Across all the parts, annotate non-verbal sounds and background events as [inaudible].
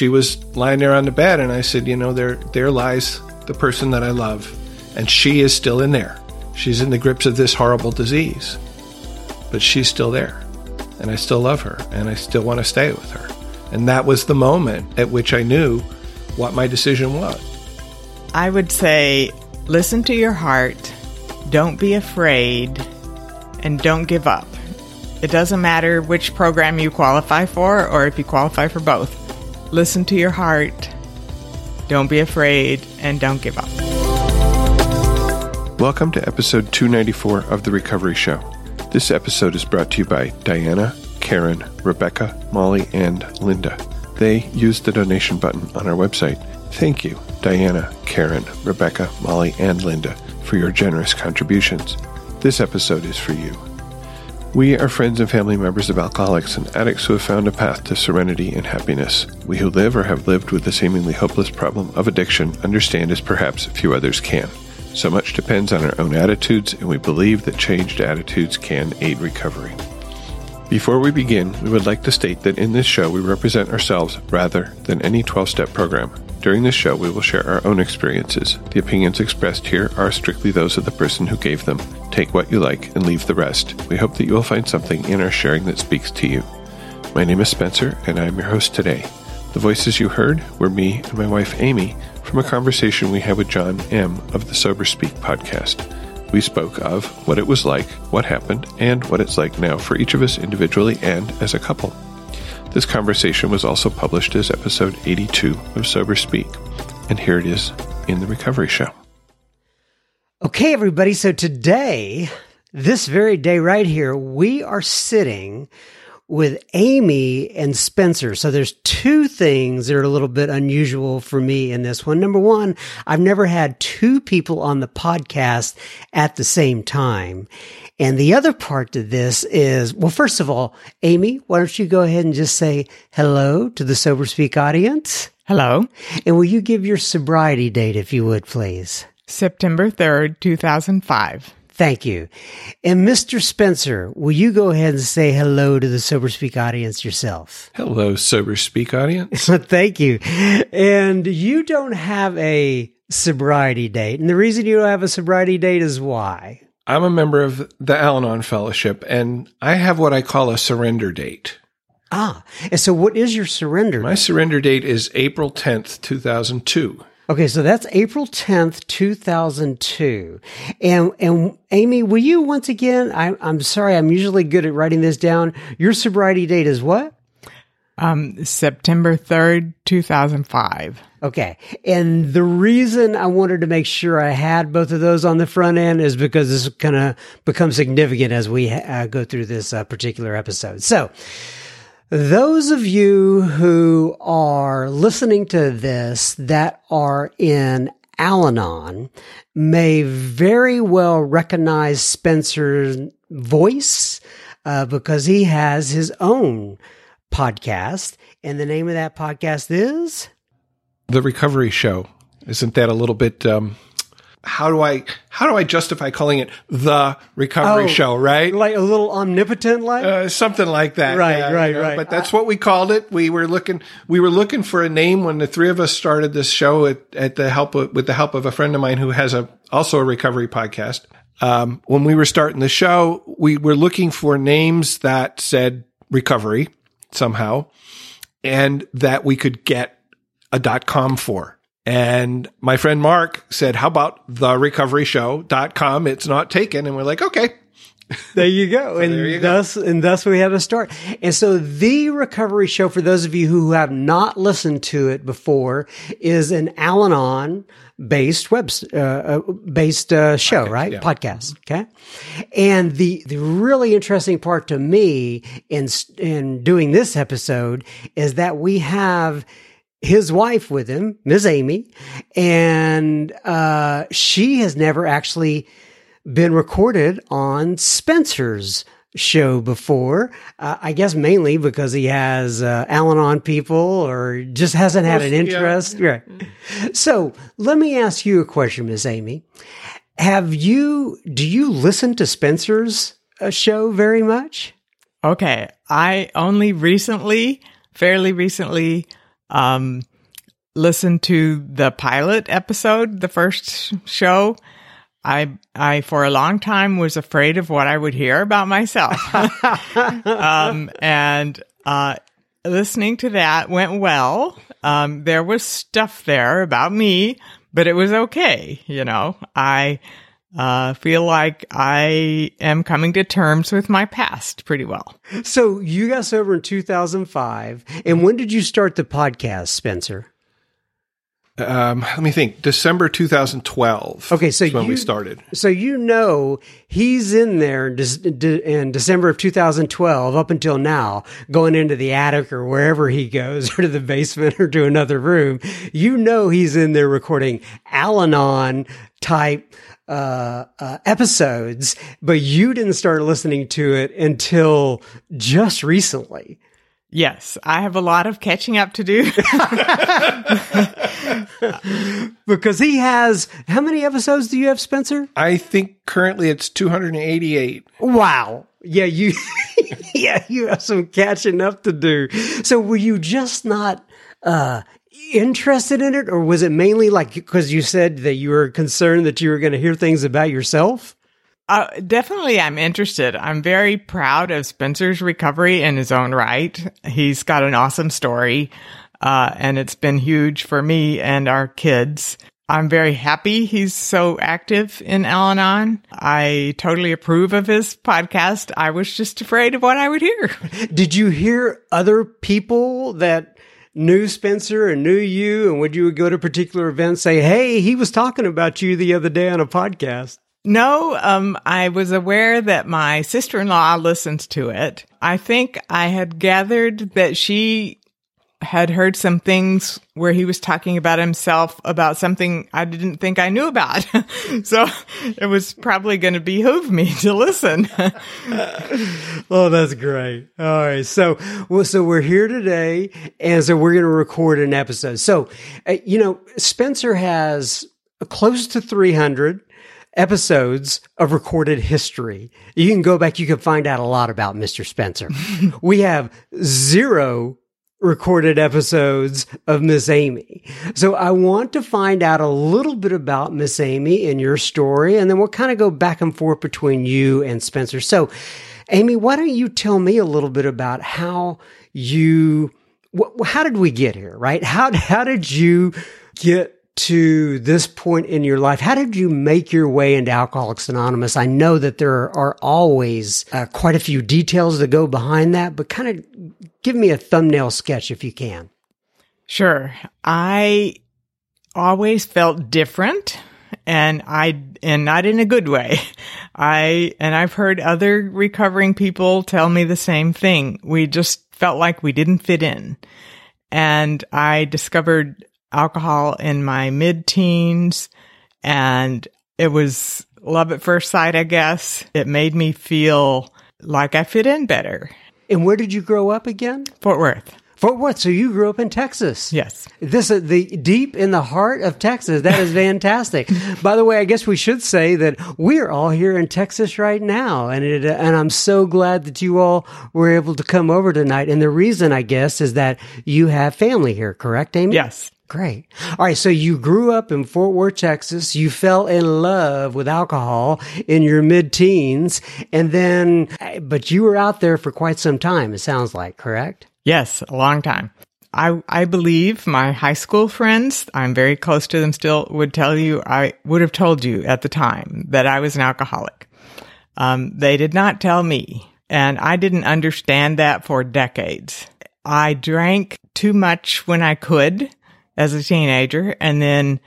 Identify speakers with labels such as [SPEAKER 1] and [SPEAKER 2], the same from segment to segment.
[SPEAKER 1] she was lying there on the bed, and I said, you know, there there lies the person that I love, and she is still in there. She's in the grips of this horrible disease, but she's still there, and I still love her, and I still want to stay with her. And that was the moment at which I knew what my decision was.
[SPEAKER 2] I would say listen to your heart, don't be afraid, and don't give up. It doesn't matter which program you qualify for or if you qualify for both. Listen to your heart, don't be afraid, and don't give up.
[SPEAKER 1] Welcome to episode 294 of The Recovery Show. This episode is brought to you by Diana, Karen, Rebecca, Molly, and Linda. They used the donation button on our website. Thank you, Diana, Karen, Rebecca, Molly, and Linda, for your generous contributions. This episode is for you. We are friends and family members of alcoholics and addicts who have found a path to serenity and happiness. We who live or have lived with the seemingly hopeless problem of addiction understand as perhaps few others can. So much depends on our own attitudes, and we believe that changed attitudes can aid recovery. Before we begin, we would like to state that in this show we represent ourselves rather than any 12 step program. During this show, we will share our own experiences. The opinions expressed here are strictly those of the person who gave them. Take what you like and leave the rest. We hope that you will find something in our sharing that speaks to you. My name is Spencer, and I am your host today. The voices you heard were me and my wife Amy from a conversation we had with John M. of the Sober Speak podcast. We spoke of what it was like, what happened, and what it's like now for each of us individually and as a couple. This conversation was also published as episode 82 of Sober Speak, and here it is in the Recovery Show.
[SPEAKER 3] Okay, everybody. So today, this very day right here, we are sitting with Amy and Spencer. So there's two things that are a little bit unusual for me in this one. Number one, I've never had two people on the podcast at the same time. And the other part to this is, well, first of all, Amy, why don't you go ahead and just say hello to the Sober Speak audience?
[SPEAKER 2] Hello.
[SPEAKER 3] And will you give your sobriety date if you would, please?
[SPEAKER 2] September 3rd, 2005.
[SPEAKER 3] Thank you. And Mr. Spencer, will you go ahead and say hello to the Sober Speak audience yourself?
[SPEAKER 1] Hello, Sober Speak audience. [laughs]
[SPEAKER 3] Thank you. And you don't have a sobriety date. And the reason you don't have a sobriety date is why?
[SPEAKER 1] I'm a member of the Al Anon Fellowship, and I have what I call a surrender date.
[SPEAKER 3] Ah, and so what is your surrender?
[SPEAKER 1] My surrender date is April 10th, 2002.
[SPEAKER 3] Okay, so that's April 10th, 2002. And, and Amy, will you once again, I, I'm sorry, I'm usually good at writing this down. Your sobriety date is what?
[SPEAKER 2] Um, September 3rd, 2005.
[SPEAKER 3] Okay. And the reason I wanted to make sure I had both of those on the front end is because this is going to become significant as we uh, go through this uh, particular episode. So, those of you who are listening to this that are in Al Anon may very well recognize Spencer's voice uh, because he has his own podcast. And the name of that podcast is
[SPEAKER 1] The Recovery Show. Isn't that a little bit um, how do I how do I justify calling it the recovery
[SPEAKER 3] Oh,
[SPEAKER 1] show, right?
[SPEAKER 3] like a little omnipotent, like
[SPEAKER 1] Uh, something like that,
[SPEAKER 3] Right, right, right.
[SPEAKER 1] But that's what we called it. We were looking, we were looking for a name when the three of us started this show at, at the help of, with the help of a friend of mine who has a also a recovery podcast. Um, when we were starting the show, we were looking for names that said recovery somehow, and that we could get a dot com for. And my friend Mark said, how about therecoveryshow.com? It's not taken. And we're like, okay.
[SPEAKER 3] There you go. [laughs] and
[SPEAKER 1] there you go.
[SPEAKER 3] thus and thus we had a start. And so the recovery show for those of you who have not listened to it before is an Al-Anon based web uh, uh, based uh, show, right?
[SPEAKER 1] yeah.
[SPEAKER 3] Podcast, okay? And the the really interesting part to me in in doing this episode is that we have his wife with him, Ms. Amy, and uh, she has never actually been recorded on Spencer's show before. Uh, I guess mainly because he has uh, Al-Anon people or just hasn't had an
[SPEAKER 1] Yeah.
[SPEAKER 3] interest. Right. So let me ask you a question, Miss Amy. Have you, do you listen to Spencer's uh, show very much?
[SPEAKER 2] Okay. I only recently, fairly recently, Um, listen to the pilot episode, the first show. I, I, for a long time was afraid of what I would hear about myself. [laughs] um, and, uh, listening to that went well. Um, there was stuff there about me, but it was okay. You know, I, uh, feel like I am coming to terms with my past pretty well.
[SPEAKER 3] So you got sober in 2005. And when did you start the podcast, Spencer?
[SPEAKER 1] Um, let me think. December 2012.
[SPEAKER 3] Okay, so
[SPEAKER 1] is when
[SPEAKER 3] you,
[SPEAKER 1] we started.
[SPEAKER 3] So you know he's in there in, De- in December of 2012 up until now, going into the attic or wherever he goes, [laughs] or to the basement or to another room. You know he's in there recording Al-Anon type uh, uh, episodes, but you didn't start listening to it until just recently.
[SPEAKER 2] Yes, I have a lot of catching up to do. [laughs]
[SPEAKER 3] because he has how many episodes do you have, Spencer?
[SPEAKER 1] I think currently it's 288.
[SPEAKER 3] Wow. Yeah, you [laughs] yeah, you have some catching up to do. So were you just not uh interested in it or was it mainly like because you said that you were concerned that you were going to hear things about yourself?
[SPEAKER 2] Uh, definitely, I'm interested. I'm very proud of Spencer's recovery in his own right. He's got an awesome story, uh, and it's been huge for me and our kids. I'm very happy he's so active in Al Anon. I totally approve of his podcast. I was just afraid of what I would hear.
[SPEAKER 3] Did you hear other people that knew Spencer and knew you? And would you go to particular events say, Hey, he was talking about you the other day on a podcast?
[SPEAKER 2] No, um, I was aware that my sister-in-law listens to it. I think I had gathered that she had heard some things where he was talking about himself about something I didn't think I knew about. [laughs] so it was probably going to behoove me [laughs] to listen. [laughs]
[SPEAKER 3] oh, that's great. All right. So, well, so we're here today and so we're going to record an episode. So, uh, you know, Spencer has close to 300 episodes of recorded history. You can go back, you can find out a lot about Mr. Spencer. we have zero recorded episodes of Miss Amy. So I want to find out a little bit about Miss Amy and your story, and then we'll kind of go back and forth between you and Spencer. So, Amy, why don't you tell me a little bit about how you, wh- how did we get here, right? How, how did you get to this point in your life, how did you make your way into Alcoholics Anonymous? I know that there are always uh, quite a few details that go behind that, but kind of give me a thumbnail sketch if you can.
[SPEAKER 2] Sure. I always felt different and I, and not in a good way. [laughs] I, and I've heard other recovering people tell me the same thing. We just felt like we didn't fit in. And I discovered alcohol in my mid teens and it was love at first sight, I guess. It made me feel like I fit in better.
[SPEAKER 3] And where did you grow up again?
[SPEAKER 2] Fort Worth.
[SPEAKER 3] Fort Worth. So you grew up in Texas.
[SPEAKER 2] Yes.
[SPEAKER 3] This is the deep in the heart of Texas. That is [laughs] fantastic. By the way, I guess we should say that we're all here in Texas right now, and it, and I'm so glad that you all were able to come over tonight. And the reason, I guess, is that you have family here. Correct, Amy?
[SPEAKER 2] Yes.
[SPEAKER 3] Great. All right. So you grew up in Fort Worth, Texas. You fell in love with alcohol in your mid teens. And then, but you were out there for quite some time, it sounds like, correct?
[SPEAKER 2] Yes, a long time. I, I believe my high school friends, I'm very close to them still, would tell you, I would have told you at the time that I was an alcoholic. Um, they did not tell me. And I didn't understand that for decades. I drank too much when I could as a teenager. And then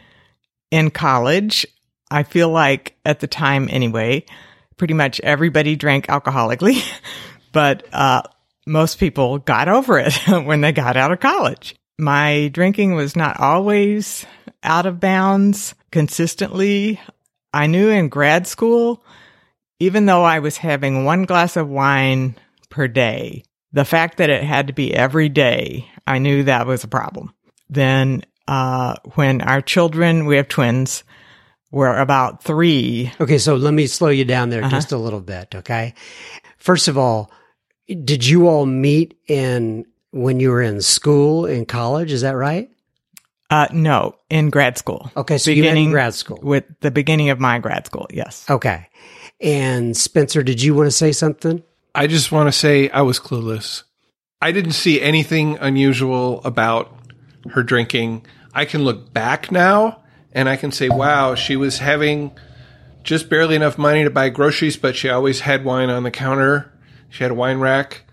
[SPEAKER 2] in college, I feel like at the time anyway, pretty much everybody drank alcoholically, [laughs] but, uh, most people got over it [laughs] when they got out of college. My drinking was not always out of bounds consistently. I knew in grad school, even though I was having one glass of wine per day, the fact that it had to be every day, I knew that was a problem. Then, uh, when our children, we have twins, were about three.
[SPEAKER 3] Okay. So let me slow you down there uh-huh. just a little bit. Okay. First of all, did you all meet in when you were in school in college. Is that right?
[SPEAKER 2] Uh, no, in grad school.
[SPEAKER 3] Okay, so you in grad school
[SPEAKER 2] with the beginning of my grad school. Yes.
[SPEAKER 3] Okay, and Spencer, did you want to say something?
[SPEAKER 1] I just want to say I was clueless. I didn't see anything unusual about her drinking. I can look back now and I can say, wow, she was having just barely enough money to buy groceries, but she always had wine on the counter. She had a wine rack.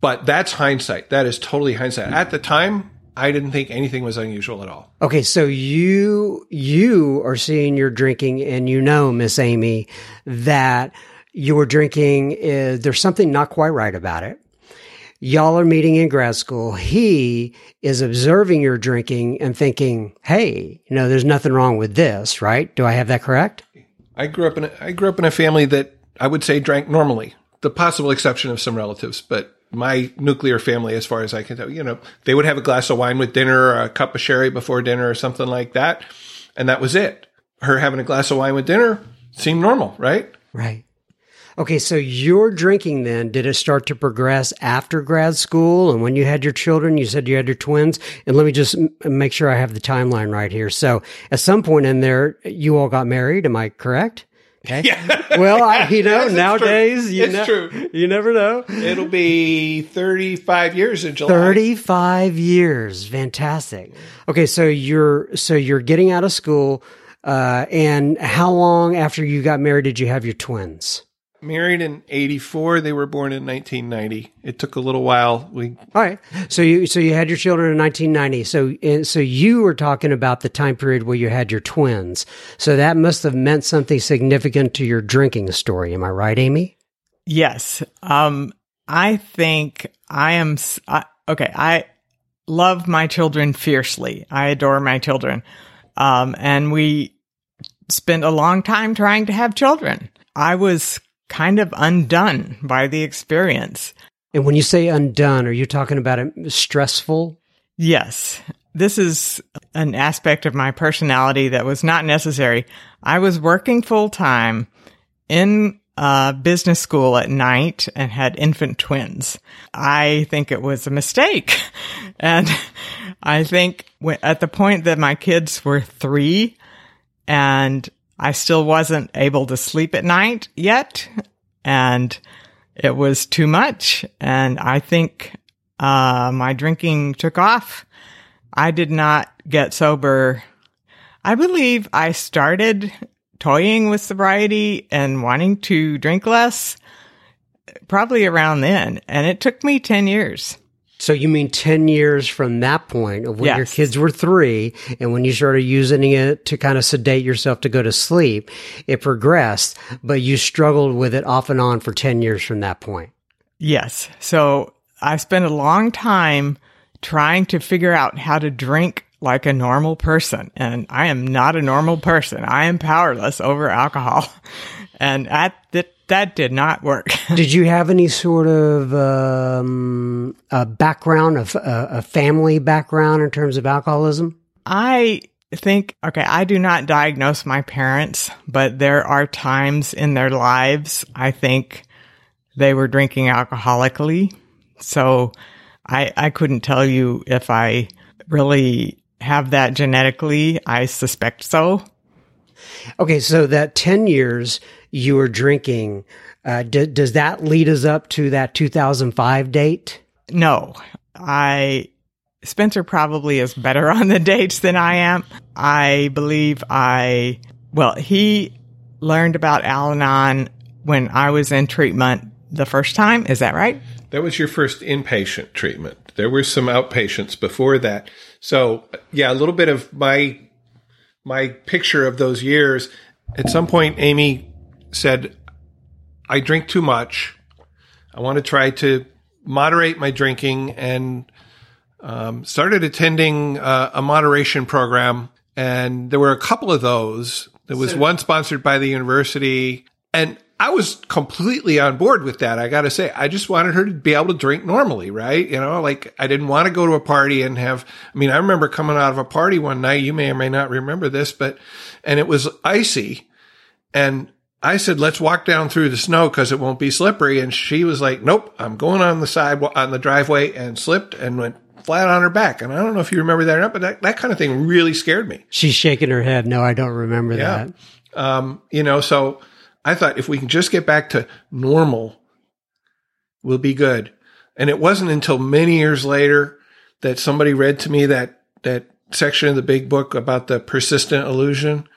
[SPEAKER 1] But that's hindsight. That is totally hindsight. At the time, I didn't think anything was unusual at all.
[SPEAKER 3] Okay, so you you are seeing your drinking, and you know, Miss Amy, that your drinking is there's something not quite right about it. Y'all are meeting in grad school. He is observing your drinking and thinking, "Hey, you know, there's nothing wrong with this, right? Do I have that correct?"
[SPEAKER 1] I grew up in a, I grew up in a family that I would say drank normally. The possible exception of some relatives, but my nuclear family, as far as I can tell, you know, they would have a glass of wine with dinner or a cup of sherry before dinner or something like that. And that was it. Her having a glass of wine with dinner seemed normal, right?
[SPEAKER 3] Right. Okay, so your drinking then, did it start to progress after grad school? And when you had your children, you said you had your twins. And let me just make sure I have the timeline right here. So at some point in there, you all got married. Am I correct?
[SPEAKER 1] Okay. [laughs] Yeah.
[SPEAKER 3] Well, I, you know, yes, nowadays,
[SPEAKER 1] true.
[SPEAKER 3] you
[SPEAKER 1] it's
[SPEAKER 3] know,
[SPEAKER 1] true.
[SPEAKER 3] You never know.
[SPEAKER 1] It'll be 35 years in July.
[SPEAKER 3] 35 years. Fantastic. Okay. So you're, so you're getting out of school. Uh, and how long after you got married did you have your twins?
[SPEAKER 1] Married in 84 they were born in 1990 it took a little while. We
[SPEAKER 3] all right. So you so you had your children in 1990 so so you were talking about the time period where you had your twins. So that must have meant something significant to your drinking story. Am i right amy?
[SPEAKER 2] Yes. Um i think i am I, okay i love my children fiercely. I adore my children. Um and we spent a long time trying to have children. I was kind of undone by the experience.
[SPEAKER 3] And when you say undone, are you talking about it stressful?
[SPEAKER 2] Yes. This is an aspect of my personality that was not necessary. I was working full time in uh, business school at night and had infant twins. I think it was a mistake. [laughs] and I think at the point that my kids were three and I still wasn't able to sleep at night yet. And it was too much. And I think, uh, my drinking took off. I did not get sober. I believe I started toying with sobriety and wanting to drink less probably around then. And it took me 10 years.
[SPEAKER 3] So you mean 10 years from that point of when yes. your kids were three and when you started using it to kind of sedate yourself to go to sleep, it progressed, but you struggled with it off and on for 10 years from that point.
[SPEAKER 2] Yes. So I spent a long time trying to figure out how to drink like a normal person. And I am not a normal person. I am powerless over alcohol. [laughs] And at the that did not work. [laughs]
[SPEAKER 3] did you have any sort of um, a background, of a family background in terms of alcoholism?
[SPEAKER 2] I think, okay, I do not diagnose my parents, but there are times in their lives I think they were drinking alcoholically. So I, I couldn't tell you if I really have that genetically. I suspect so.
[SPEAKER 3] Okay, so that 10 years you were drinking, uh, d- does that lead us up to that 2005 date?
[SPEAKER 2] No. I Spencer probably is better [laughs] on the dates than I am. I believe I well, he learned about Al-Anon when I was in treatment the first time. Is that right?
[SPEAKER 1] That was your first inpatient treatment. There were some outpatients before that. So, yeah, a little bit of my my picture of those years. At some point, Amy said, I drink too much. I want to try to moderate my drinking and um, started attending uh, a moderation program. And there were a couple of those. There was one sponsored by the university. And I was completely on board with that. I got to say, I just wanted her to be able to drink normally, right? You know, like I didn't want to go to a party and have, I mean, I remember coming out of a party one night. You may or may not remember this, but, and it was icy and I said, let's walk down through the snow because it won't be slippery. And she was like, nope, I'm going on the sidewalk, on the driveway and slipped and went flat on her back. And I don't know if you remember that or not, but that, that kind of thing really scared me.
[SPEAKER 3] She's shaking her head. No, I don't remember
[SPEAKER 1] Yeah.
[SPEAKER 3] that.
[SPEAKER 1] Um, you know, so I thought if we can just get back to normal, we'll be good. And it wasn't until many years later that somebody read to me that, that section of the big book about the persistent illusion.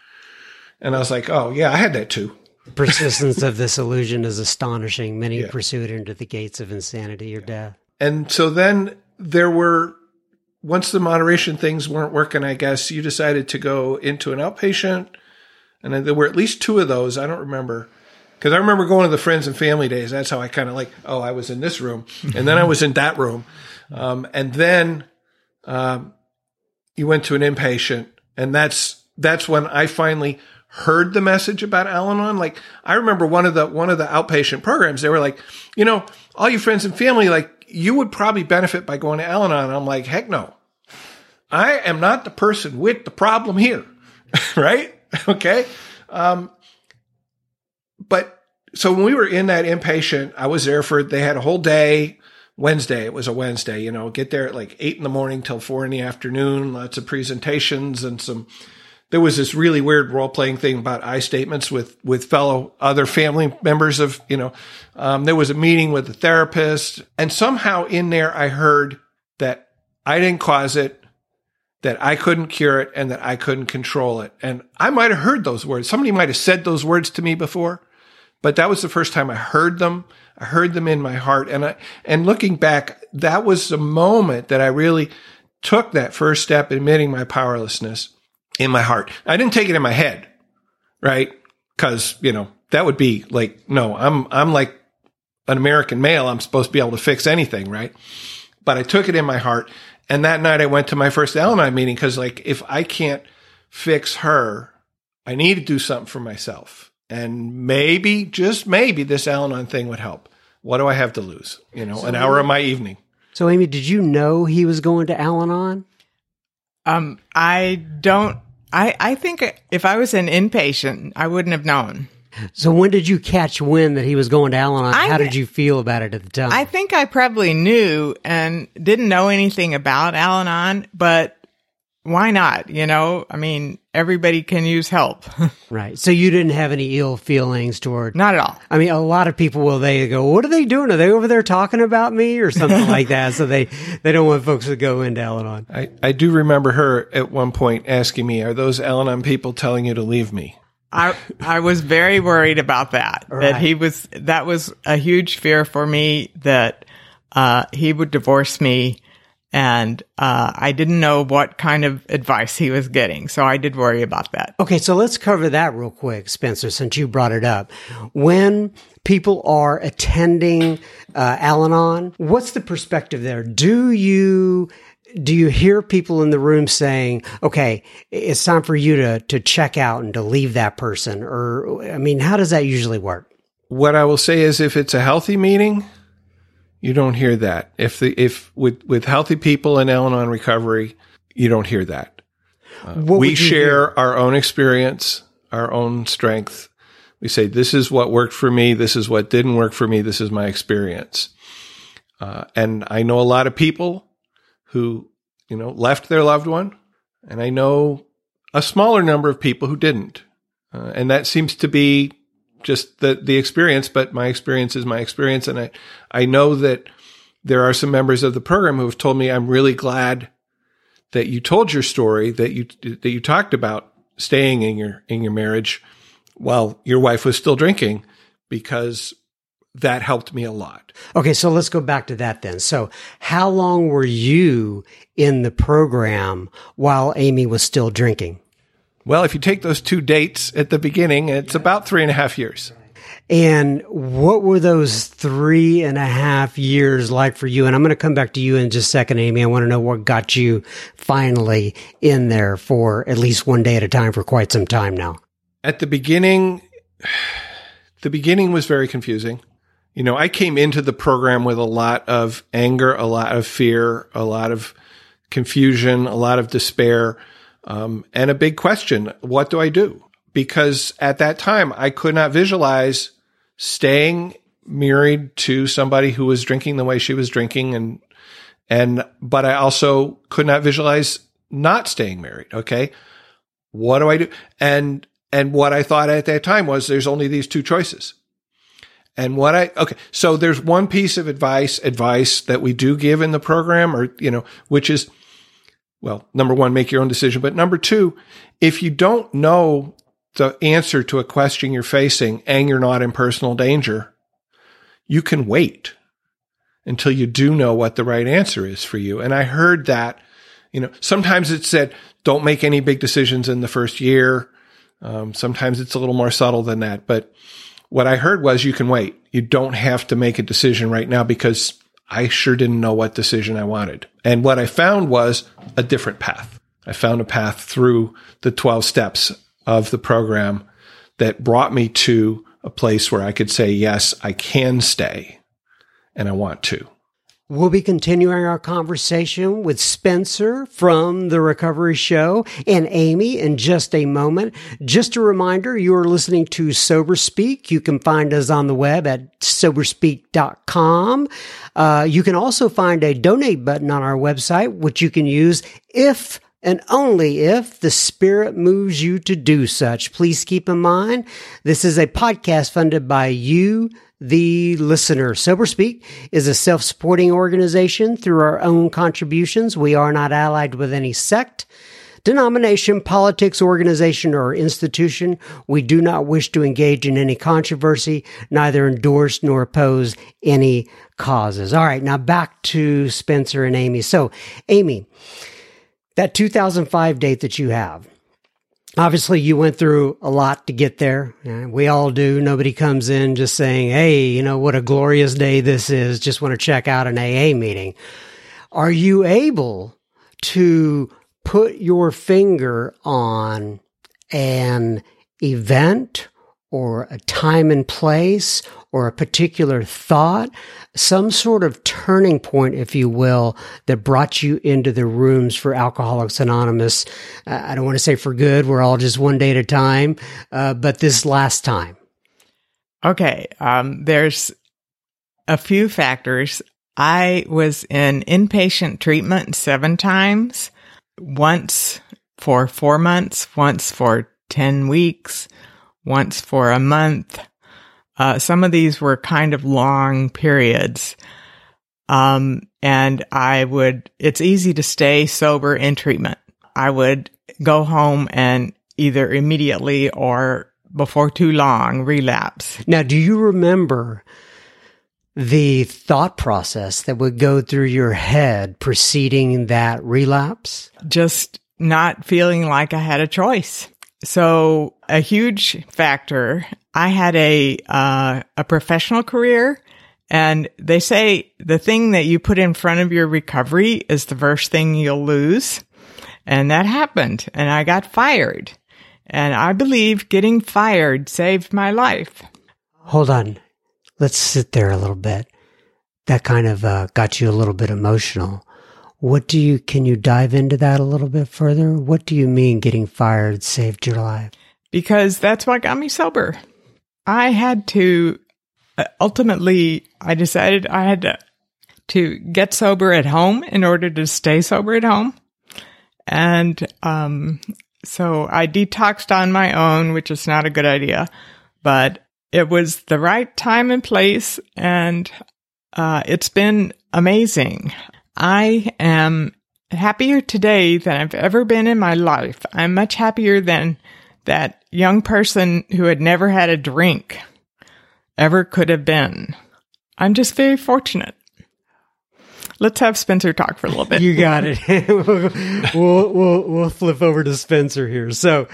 [SPEAKER 1] And I was like, oh, yeah, I had that too.
[SPEAKER 3] Persistence of this illusion is astonishing. Many
[SPEAKER 1] Yeah.
[SPEAKER 3] pursue it into the gates of insanity or death.
[SPEAKER 1] And so then there were, once the moderation things weren't working, I guess you decided to go into an outpatient. And there were at least two of those. I don't remember. Because I remember going to the friends and family days. That's how I kind of like, oh, I was in this room. And then I was in that room. Um, and then um, you went to an inpatient. And that's that's when I finally heard the message about Al-Anon. Like I remember one of the one of the outpatient programs, they were like, you know, all your friends and family, like you would probably benefit by going to Al-Anon. I'm like, heck no. I am not the person with the problem here. [laughs] right? [laughs] Okay. Um, but so when we were in that inpatient, I was there for, they had a whole day. Wednesday, it was a Wednesday, you know, get there at like eight in the morning till four in the afternoon, lots of presentations and some, there was this really weird role playing thing about I statements with, with fellow other family members of, you know, um, there was a meeting with a therapist and somehow in there I heard that I didn't cause it, that I couldn't cure it and that I couldn't control it. And I might have heard those words. Somebody might have said those words to me before, but that was the first time I heard them. I heard them in my heart. And I, and looking back, that was the moment that I really took that first step admitting my powerlessness in my heart. I didn't take it in my head, right? Cause, you know, that would be like, no, I'm, I'm like an American male. I'm supposed to be able to fix anything, right? But I took it in my heart. And that night I went to my first Al-Anon meeting because like, if I can't fix her, I need to do something for myself. And maybe, just maybe this Al-Anon thing would help. What do I have to lose? You know, an hour of my evening.
[SPEAKER 3] So, Amy, did you know he was going to Al Anon?
[SPEAKER 2] Um, I don't. I I think if I was an inpatient, I wouldn't have known.
[SPEAKER 3] So, when did you catch wind that he was going to Al Anon?
[SPEAKER 2] I-
[SPEAKER 3] How did you feel about it at the time?
[SPEAKER 2] I think I probably knew and didn't know anything about Al-Anon, but why not? You know, I mean, everybody can use help. [laughs]
[SPEAKER 3] right. So, you didn't have any ill feelings toward.
[SPEAKER 2] not at all.
[SPEAKER 3] I mean, a lot of people will. They go, "What are they doing? Are they over there talking about me or something like that?" So they they don't want folks to go into Al-Anon.
[SPEAKER 1] I, I do remember her at one point asking me, are those Al-Anon people telling you to leave me?
[SPEAKER 2] I I was very worried about that.
[SPEAKER 3] Right.
[SPEAKER 2] That he was that was a huge fear for me that uh, he would divorce me, and uh, I didn't know what kind of advice he was getting, so I did worry about that.
[SPEAKER 3] Okay, so let's cover that real quick, Spencer, since you brought it up. When people are attending uh, Al-Anon, what's the perspective there? Do you do you hear people in the room saying, "Okay, it's time for you to to check out and to leave that person," or I mean, how does that usually work?
[SPEAKER 1] What I will say is if it's a healthy meeting, you don't hear that. If the, if with, with healthy people in Al-Anon recovery, you don't hear that.
[SPEAKER 3] What
[SPEAKER 1] we share
[SPEAKER 3] hear?
[SPEAKER 1] our own experience, our own strength. We say, this is what worked for me. This is what didn't work for me. This is my experience. Uh, and I know a lot of people who, you know, left their loved one. And I know a smaller number of people who didn't. Uh, and that seems to be just the, the experience, but my experience is my experience. And I, I know that there are some members of the program who have told me, I'm really glad that you told your story, that you, that you talked about staying in your, in your marriage while your wife was still drinking because that helped me a lot.
[SPEAKER 3] Okay, so let's go back to that then. So, how long were you in the program while Amy was still drinking?
[SPEAKER 1] Well, if you take those two dates at the beginning, it's about three and a half years.
[SPEAKER 3] And what were those three and a half years like for you? And I'm going to come back to you in just a second, Amy. I want to know what got you finally in there for at least one day at a time for quite some time now.
[SPEAKER 1] At the beginning, [sighs] the beginning was very confusing. You know, I came into the program with a lot of anger, a lot of fear, a lot of confusion, a lot of despair, um, and a big question. What do I do? because at that time I could not visualize staying married to somebody who was drinking the way she was drinking and and but I also could not visualize not staying married. Okay. What do I do? And and what I thought at that time was there's only these two choices. And what I, okay, so there's one piece of advice, advice that we do give in the program or, you know, which is, well, number one, make your own decision. But number two, if you don't know the answer to a question you're facing and you're not in personal danger, you can wait until you do know what the right answer is for you. And I heard that, you know, sometimes it said, don't make any big decisions in the first year. Um, sometimes it's a little more subtle than that, but what I heard was you can wait. You don't have to make a decision right now because I sure didn't know what decision I wanted. And what I found was a different path. I found a path through the 12 steps of the program that brought me to a place where I could say, yes, I can stay and I want to.
[SPEAKER 3] We'll be continuing our conversation with Spencer from the Recovery Show and Amy in just a moment. Just a reminder, you are listening to Sober Speak. You can find us on the web at soberspeak.com. Uh, you can also find a donate button on our website, which you can use if and only if the Spirit moves you to do such. Please keep in mind, this is a podcast funded by you, the listener. Sober Speak is a self supporting organization through our own contributions. We are not allied with any sect, denomination, politics, organization, or institution. We do not wish to engage in any controversy, neither endorse nor oppose any causes. All right, now back to Spencer and Amy. So, Amy, that 2005 date that you have, obviously you went through a lot to get there. We all do. Nobody comes in just saying, Hey, you know, what a glorious day this is. Just want to check out an AA meeting. Are you able to put your finger on an event or a time and place or a particular thought, some sort of turning point, if you will, that brought you into the rooms for Alcoholics Anonymous. Uh, I don't want to say for good. We're all just one day at a time. Uh, but this last time.
[SPEAKER 2] Okay. Um, there's a few factors. I was in inpatient treatment seven times, once for four months, once for 10 weeks, once for a month. Uh, some of these were kind of long periods. Um, and I would, it's easy to stay sober in treatment. I would go home and either immediately or before too long relapse.
[SPEAKER 3] Now, do you remember the thought process that would go through your head preceding that relapse?
[SPEAKER 2] Just not feeling like I had a choice. So a huge factor. I had a uh, a professional career, and they say the thing that you put in front of your recovery is the first thing you'll lose, and that happened, and I got fired, and I believe getting fired saved my life.
[SPEAKER 3] Hold on, let's sit there a little bit. That kind of uh, got you a little bit emotional. What do you, can you dive into that a little bit further? What do you mean getting fired saved your life?
[SPEAKER 2] Because that's what got me sober. I had to, uh, ultimately, I decided I had to, to get sober at home in order to stay sober at home. And, um, so I detoxed on my own, which is not a good idea, but it was the right time and place. And, uh, it's been amazing. I am happier today than I've ever been in my life. I'm much happier than that young person who had never had a drink ever could have been. I'm just very fortunate. Let's have Spencer talk for a little bit.
[SPEAKER 3] You got it. [laughs] we'll, we'll, we'll flip over to Spencer here. So,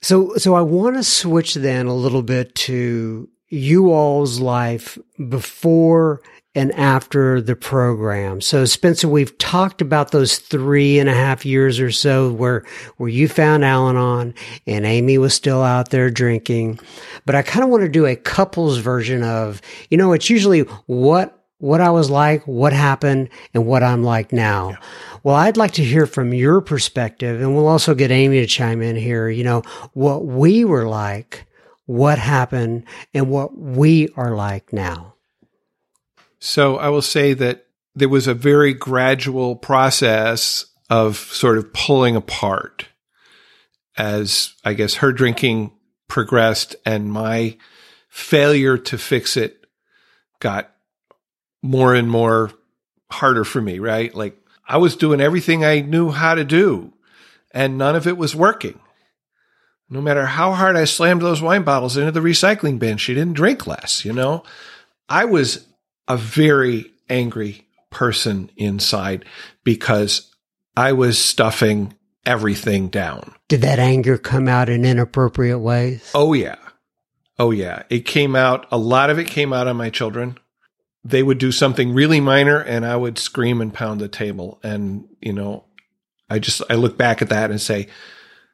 [SPEAKER 3] so, so I want to switch then a little bit to you all's life before and after the program. So Spencer, we've talked about those three and a half years or so where, where you found Al-Anon and Amy was still out there drinking. But I kind of want to do a couples version of, you know, it's usually what what I was like, what happened, and what I'm like now. Yeah. Well, I'd like to hear from your perspective, and we'll also get Amy to chime in here. You know, what we were like, what happened, and what we are like now.
[SPEAKER 1] So I will say that there was a very gradual process of sort of pulling apart as I guess her drinking progressed and my failure to fix it got more and more harder for me, right? Like I was doing everything I knew how to do and none of it was working. No matter how hard I slammed those wine bottles into the recycling bin, she didn't drink less, you know? I was a very angry person inside because I was stuffing everything down.
[SPEAKER 3] Did that anger come out in inappropriate ways?
[SPEAKER 1] Oh, yeah. Oh, yeah. It came out, a lot of it came out on my children. They would do something really minor and I would scream and pound the table. And, you know, I just, I look back at that and say,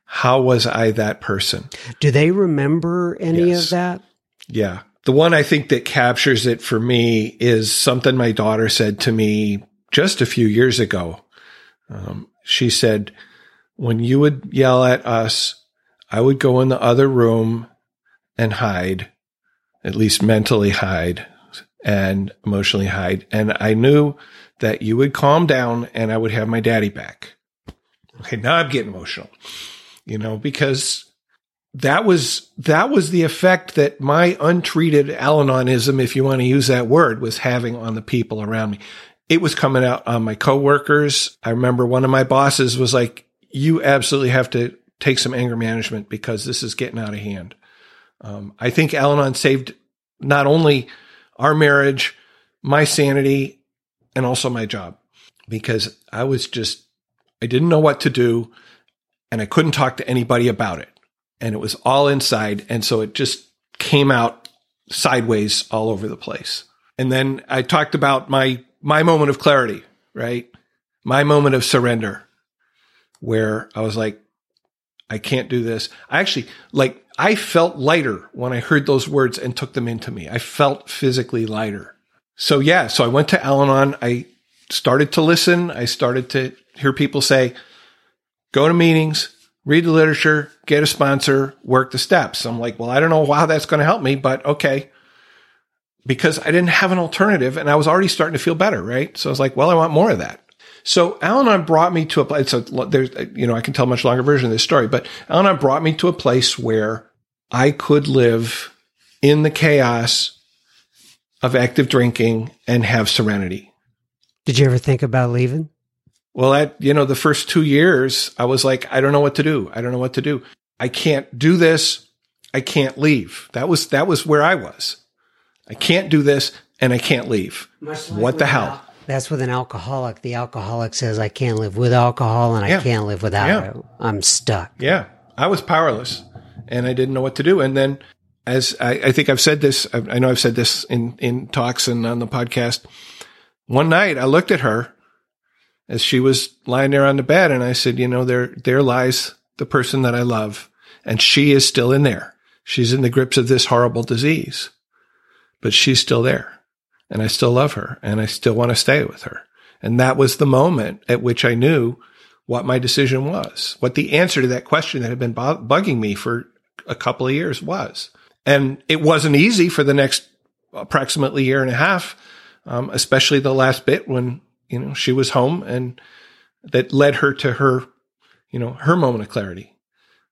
[SPEAKER 1] how was I that person?
[SPEAKER 3] Do they remember any yes. of that?
[SPEAKER 1] Yeah. The one I think that captures it for me is something my daughter said to me just a few years ago. Um, she said, when you would yell at us, I would go in the other room and hide, at least mentally hide and emotionally hide. And I knew that you would calm down and I would have my daddy back. Okay. Now I'm getting emotional, you know, because that was that was the effect that my untreated Al-Anonism, if you want to use that word, was having on the people around me. It was coming out on my coworkers. I remember one of my bosses was like, "You absolutely have to take some anger management because this is getting out of hand." Um, I think Al-Anon saved not only our marriage, my sanity, and also my job because I was just I didn't know what to do, and I couldn't talk to anybody about it and it was all inside. And so it just came out sideways all over the place. And then I talked about my, my moment of clarity, right? My moment of surrender where I was like, I can't do this. I actually like, I felt lighter when I heard those words and took them into me. I felt physically lighter. So yeah, so I went to Al Anon. I started to listen. I started to hear people say, go to meetings, read the literature, get a sponsor, work the steps. I'm like, well, I don't know how that's going to help me, but okay. Because I didn't have an alternative and I was already starting to feel better, right? So I was like, well, I want more of that. So Al-Anon brought me to a place. So there's, you know, I can tell a much longer version of this story, but Al-Anon brought me to a place where I could live in the chaos of active drinking and have serenity.
[SPEAKER 3] Did you ever think about leaving?
[SPEAKER 1] Well, at, you know, the first two years, I was like, I don't know what to do. I don't know what to do. I can't do this. I can't leave. That was, that was where I was. I can't do this and I can't leave. Like what the hell? Al-
[SPEAKER 3] that's with an alcoholic. The alcoholic says, I can't live with alcohol and yeah. I can't live without yeah. it. I'm stuck.
[SPEAKER 1] Yeah. I was powerless and I didn't know what to do. And then as I, I think I've said this, I know I've said this in, in talks and on the podcast. One night I looked at her as she was lying there on the bed. And I said, you know, there, there lies the person that I love. And she is still in there. She's in the grips of this horrible disease, but she's still there. And I still love her and I still want to stay with her. And that was the moment at which I knew what my decision was, what the answer to that question that had been bugging me for a couple of years was. And it wasn't easy for the next approximately year and a half, um, especially the last bit when you know, she was home and that led her to her, you know, her moment of clarity.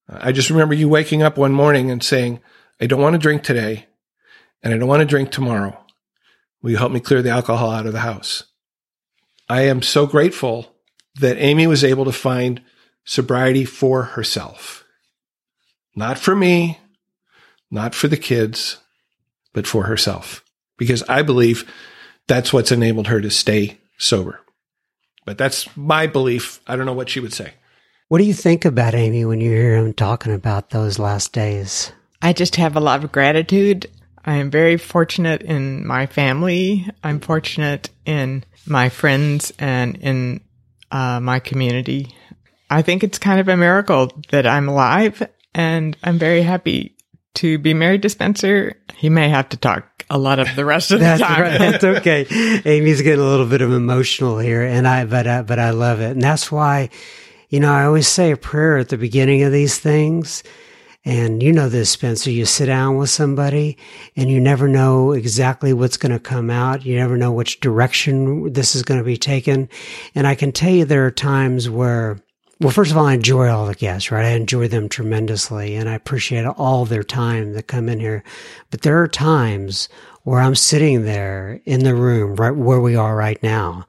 [SPEAKER 1] I just remember you waking up one morning and saying, I don't want to drink today and I don't want to drink tomorrow. Will you help me clear the alcohol out of the house? I am so grateful that Amy was able to find sobriety for herself. Not for me, not for the kids, but for herself. Because I believe that's what's enabled her to stay sober. But that's my belief. I don't know what she would say.
[SPEAKER 3] What do you think about Amy when you hear him talking about those last days?
[SPEAKER 2] I just have a lot of gratitude. I am very fortunate in my family. I'm fortunate in my friends and in uh, my community. I think it's kind of a miracle that I'm alive and I'm very happy to be married to Spencer. He may have to talk a lot of the rest of the
[SPEAKER 3] That's
[SPEAKER 2] time.
[SPEAKER 3] right. [laughs] That's okay. Amy's getting a little bit of emotional here, and I but uh, but I love it, and that's why, you know, I always say a prayer at the beginning of these things. And you know this, Spencer. You sit down with somebody and you never know exactly what's going to come out. You never know which direction this is going to be taken. And I can tell you there are times where, well, first of all, I enjoy all the guests, right? I enjoy them tremendously and I appreciate all their time that come in here. But there are times where I'm sitting there in the room, right where we are right now.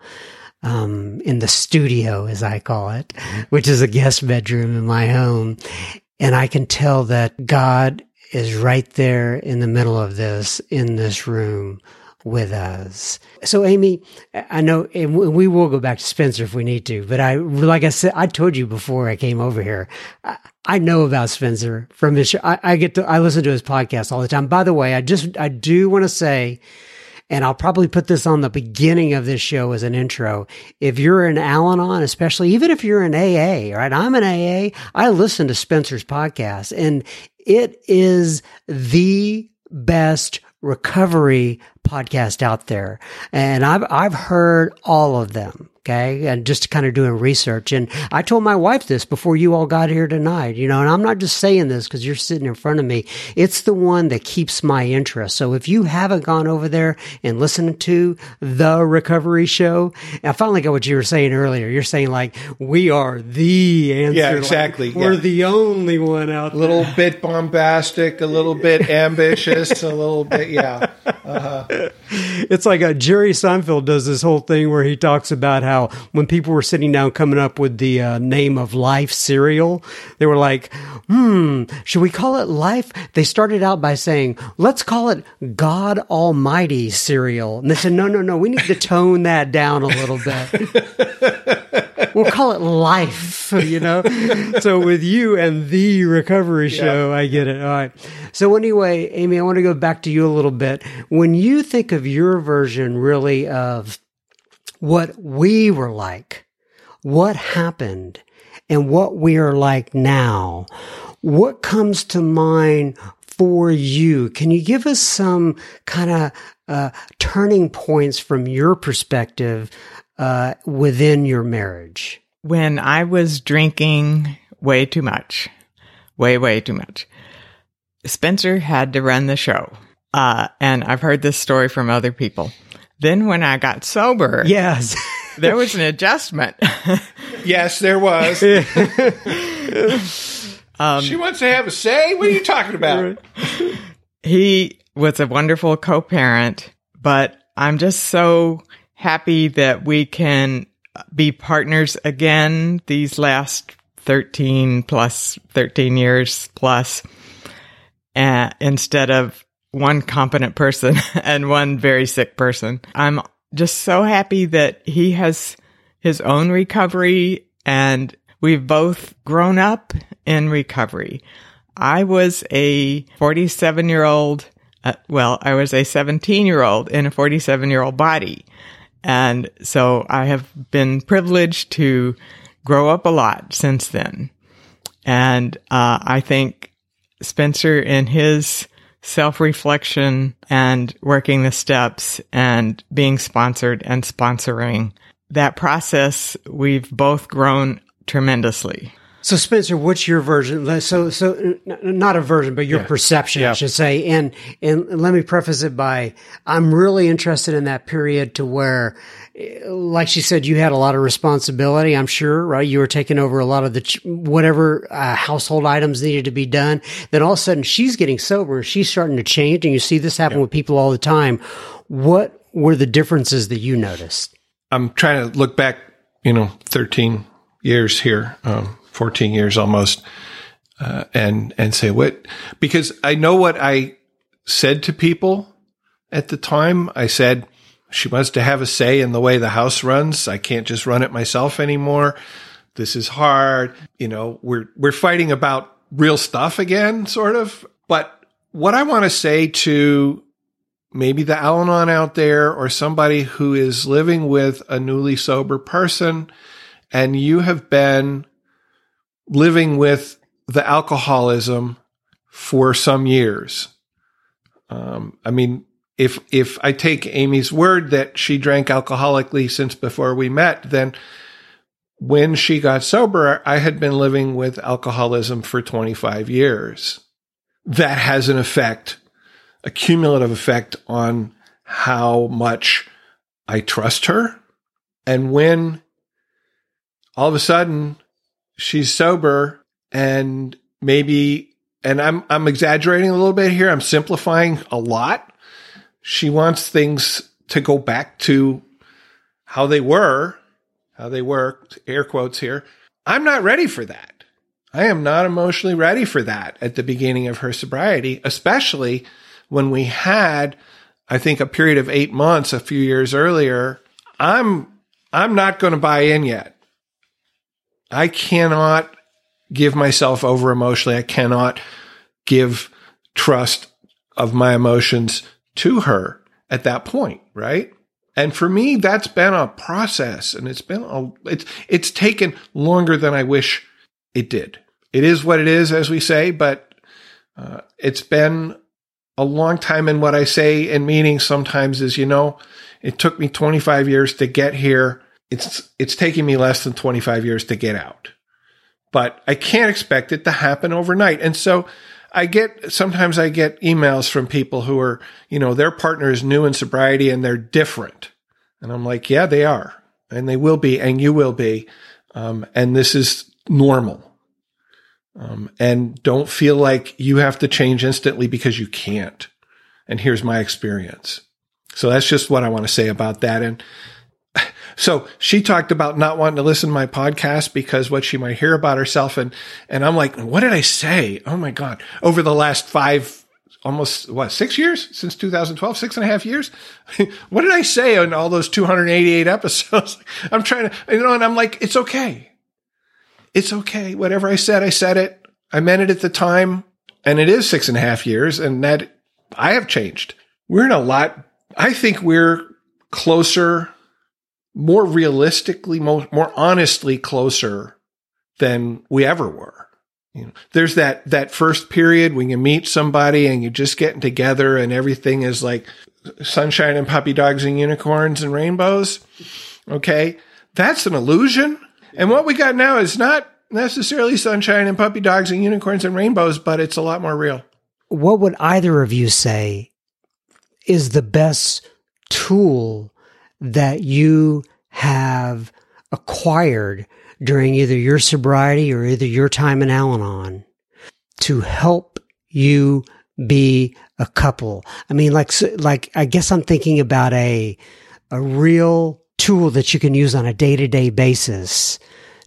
[SPEAKER 3] Um, in the studio, as I call it, which is a guest bedroom in my home. And I can tell that God is right there in the middle of this, in this room with us. So, Amy, I know, and we will go back to Spencer if we need to, but I, like I said, I told you before I came over here, I, I know about Spencer from his show. I, I get to, I listen to his podcast all the time. By the way, I just, I do want to say, and I'll probably put this on the beginning of this show as an intro. If you're an Al Anon, especially even if you're an AA, right? I'm an AA. I listen to Spencer's podcast and it is the best recovery podcast out there. And I've, I've heard all of them. Okay. And just kind of doing research. And I told my wife this before you all got here tonight, you know, and I'm not just saying this because you're sitting in front of me. It's the one that keeps my interest. So if you haven't gone over there and listened to the recovery show, I finally got what you were saying earlier. You're saying like, we are the answer.
[SPEAKER 1] Yeah,
[SPEAKER 3] Like,
[SPEAKER 1] exactly.
[SPEAKER 3] we're
[SPEAKER 1] Yeah.
[SPEAKER 3] the only one out there.
[SPEAKER 1] A little bit bombastic, a little bit [laughs] ambitious, a little bit, yeah. Uh-huh.
[SPEAKER 3] It's like a Jerry Seinfeld does this whole thing where he talks about how when people were sitting down coming up with the uh, name of Life cereal, they were like, "Hmm, should we call it Life?" They started out by saying, "Let's call it God Almighty cereal," and they said, "No, no, no, we need to tone that down a little bit." [laughs] we'll call it life, you know? so with you and the recovery show, I get it. All right. So anyway, Amy, I want to go back to you a little bit. When you think of your version really of what we were like, what happened and what we are like now, what comes to mind for you? Can you give us some kind of uh, turning points from your perspective uh, within your marriage?
[SPEAKER 2] when I was drinking way too much, way, way too much, Spencer had to run the show. Uh, and I've heard this story from other people. Then when I got sober,
[SPEAKER 3] Yes. [laughs]
[SPEAKER 2] there was an adjustment. [laughs]
[SPEAKER 1] Yes, there was. [laughs] she wants to have a say? What are you talking about?
[SPEAKER 2] he was a wonderful co-parent, but I'm just so happy that we can be partners again these last 13 plus 13 years plus uh, instead of one competent person [laughs] and one very sick person. I'm just so happy that he has his own recovery and we've both grown up in recovery. I was a 47 year old, uh, well, I was a 17 year old in a 47 year old body. And so I have been privileged to grow up a lot since then. And uh, I think Spencer, in his self reflection and working the steps and being sponsored and sponsoring that process, we've both grown tremendously.
[SPEAKER 3] So Spencer, what's your version? So, so not a version, but your perception, I should say. And and let me preface it by I'm really interested in that period to where, like she said, you had a lot of responsibility. I'm sure, right? You were taking over a lot of the ch- whatever uh, household items needed to be done. Then all of a sudden, she's getting sober. She's starting to change, and you see this happen with people all the time. What were the differences that you noticed?
[SPEAKER 1] I'm trying to look back, you know, 13 years here, um, 14 years almost, uh, and and say what because I know what I said to people at the time. I said she wants to have a say in the way the house runs. I can't just run it myself anymore. This is hard. You know, we're we're fighting about real stuff again, sort of. But what I want to say to maybe the Al Anon out there or somebody who is living with a newly sober person and you have been living with the alcoholism for some years. Um, I mean, if if I take Amy's word that she drank alcoholically since before we met, then when she got sober, I had been living with alcoholism for 25 years. That has an effect, a cumulative effect on how much I trust her. And when all of a sudden she's sober and maybe, and I'm, I'm exaggerating a little bit here. I'm simplifying a lot. She wants things to go back to how they were how they worked, air quotes here. I'm not ready for that. I am not emotionally ready for that at the beginning of her sobriety, especially when we had, I think, a period of eight months a few years earlier. I'm, I'm not going to buy in yet. I cannot give myself over emotionally. I cannot give trust of my emotions to her at that point, right? And for me, that's been a process and it's been a, it's, it's taken longer than I wish it did. It is what it is, as we say, but uh, it's been a long time. And what I say in meetings sometimes is, you know, it took me 25 years to get here. It's, it's taking me less than 25 years to get out, but I can't expect it to happen overnight. And so I get sometimes I get emails from people who are, you know, their partner is new in sobriety and they're different. And I'm like, yeah, they are. And they will be, and you will be. Um, and this is normal. Um, and don't feel like you have to change instantly because you can't. And here's my experience. So that's just what I want to say about that. And so she talked about not wanting to listen to my podcast because what she might hear about herself. And, and I'm like, what did I say? Oh my God. Over the last five, almost what, six years since 2012, six and a half years. [laughs] what did I say on all those 288 [laughs] episodes? I'm trying to, you know, and I'm like, it's okay. It's okay. Whatever I said, I said it. I meant it at the time. And it is six and a half years. And that I have changed. We're in a lot. I think we're closer more realistically, more, more honestly closer than we ever were. You know, there's that, that first period when you meet somebody and you're just getting together and everything is like sunshine and puppy dogs and unicorns and rainbows. Okay. That's an illusion. And what we got now is not necessarily sunshine and puppy dogs and unicorns and rainbows, but it's a lot more real.
[SPEAKER 3] What would either of you say is the best tool that you have acquired during either your sobriety or either your time in Al Anon to help you be a couple. I mean, like, like, I guess I'm thinking about a, a real tool that you can use on a day to day basis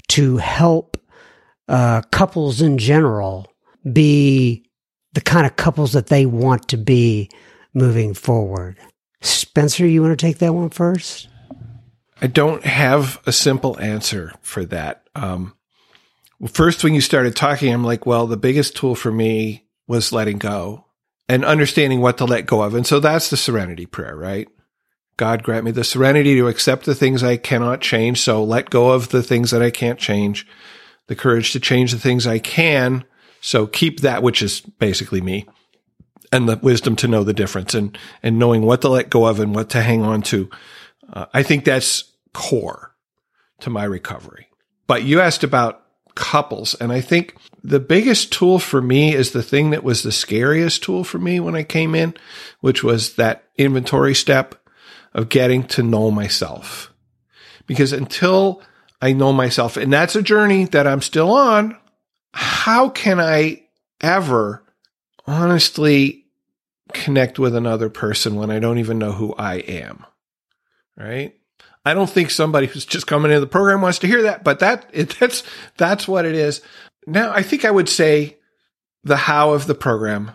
[SPEAKER 3] to help, uh, couples in general be the kind of couples that they want to be moving forward. Spencer, you want to take that one first?
[SPEAKER 1] I don't have a simple answer for that. Um, well, first, when you started talking, I'm like, well, the biggest tool for me was letting go and understanding what to let go of. And so that's the serenity prayer, right? God grant me the serenity to accept the things I cannot change. So let go of the things that I can't change, the courage to change the things I can. So keep that, which is basically me and the wisdom to know the difference and, and knowing what to let go of and what to hang on to. Uh, I think that's core to my recovery. But you asked about couples, and I think the biggest tool for me is the thing that was the scariest tool for me when I came in, which was that inventory step of getting to know myself. Because until I know myself, and that's a journey that I'm still on, how can I ever honestly connect with another person when I don't even know who I am. Right? I don't think somebody who's just coming into the program wants to hear that, but that [laughs] it, that's that's what it is. Now, I think I would say the how of the program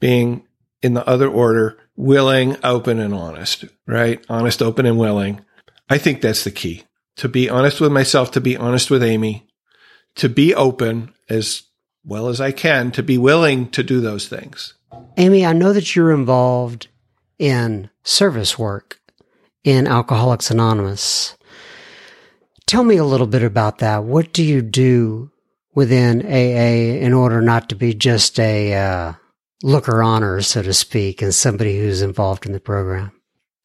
[SPEAKER 1] being in the other order, willing, open, and honest, right? Honest, open, and willing. I think that's the key. To be honest with myself, to be honest with Amy, to be open as well as I can, to be willing to do those things.
[SPEAKER 3] Amy, I know that you're involved in service work in Alcoholics Anonymous. Tell me a little bit about that. What do you do within AA in order not to be just a uh, looker honors, so to speak, and somebody who's involved in the program?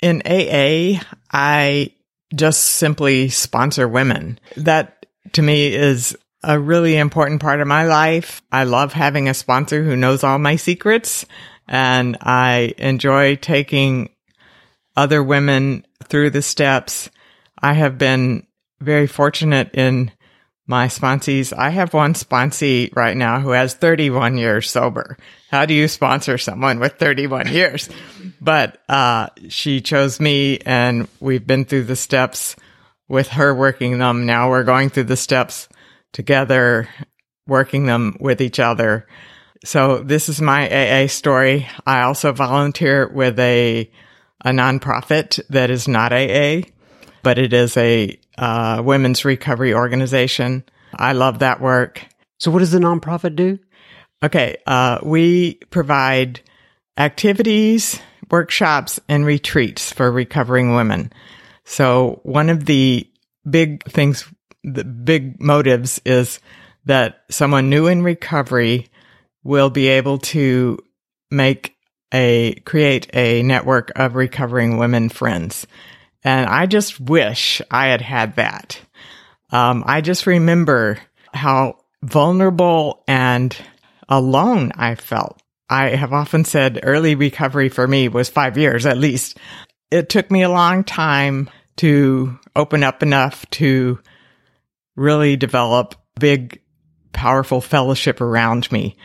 [SPEAKER 2] In AA, I just simply sponsor women. That to me is a really important part of my life. I love having a sponsor who knows all my secrets and I enjoy taking other women through the steps. I have been very fortunate in my sponsees. I have one sponsee right now who has 31 years sober. How do you sponsor someone with 31 years? But uh, she chose me, and we've been through the steps with her working them. Now we're going through the steps together, working them with each other. So this is my AA story. I also volunteer with a a nonprofit that is not AA, but it is a uh, women's recovery organization. I love that work.
[SPEAKER 3] So, what does the nonprofit do?
[SPEAKER 2] Okay, uh, we provide activities, workshops, and retreats for recovering women. So, one of the big things, the big motives is that someone new in recovery will be able to make a create a network of recovering women friends. And I just wish I had had that. Um, I just remember how vulnerable and alone I felt. I have often said early recovery for me was five years at least. It took me a long time to open up enough to really develop big, powerful fellowship around me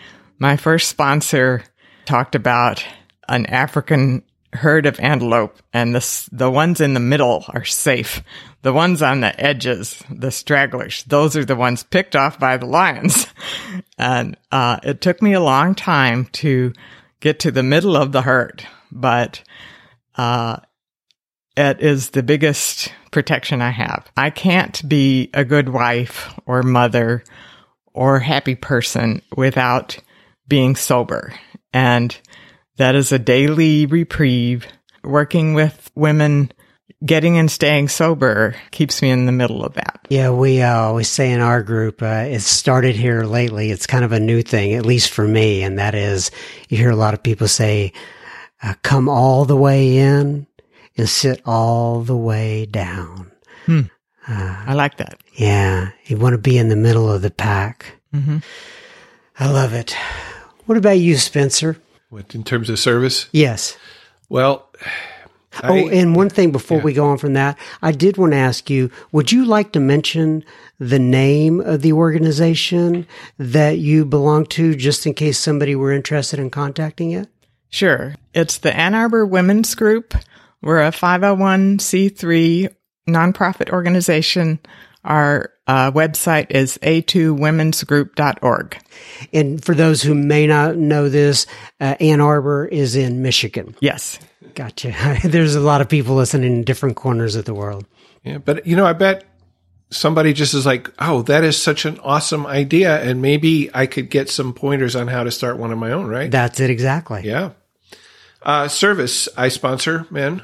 [SPEAKER 2] my first sponsor talked about an African herd of antelope and the, the ones in the middle are safe. The ones on the edges, the stragglers, those are the ones picked off by the lions. [laughs] and, uh, it took me a long time to get to the middle of the herd, but, uh, it is the biggest protection I have. I can't be a good wife or mother or happy person without being sober. And that is a daily reprieve. Working with women, getting and staying sober keeps me in the middle of that.
[SPEAKER 3] Yeah, we uh, always say in our group, uh, it started here lately. It's kind of a new thing, at least for me. And that is, you hear a lot of people say, uh, come all the way in and sit all the way down.
[SPEAKER 2] Hmm. I like that.
[SPEAKER 3] Yeah. You want to be in the middle of the pack.
[SPEAKER 2] Mm-hmm.
[SPEAKER 3] I love it. What about you, Spencer?
[SPEAKER 1] What in terms of service?
[SPEAKER 3] Yes.
[SPEAKER 1] Well, [sighs]
[SPEAKER 3] I, oh, and one thing before yeah. we go on from that, I did want to ask you: Would you like to mention the name of the organization that you belong to, just in case somebody were interested in contacting it?
[SPEAKER 2] Sure. It's the Ann Arbor Women's Group. We're a 501c3 nonprofit organization. Our uh, website is a2womensgroup.org.
[SPEAKER 3] And for those who may not know this, uh, Ann Arbor is in Michigan.
[SPEAKER 2] Yes.
[SPEAKER 3] Gotcha. [laughs] There's a lot of people listening in different corners of the world.
[SPEAKER 1] Yeah, but you know, I bet somebody just is like, oh, that is such an awesome idea. And maybe I could get some pointers on how to start one of my own, right?
[SPEAKER 3] That's it exactly.
[SPEAKER 1] Yeah. Uh, service, I sponsor men.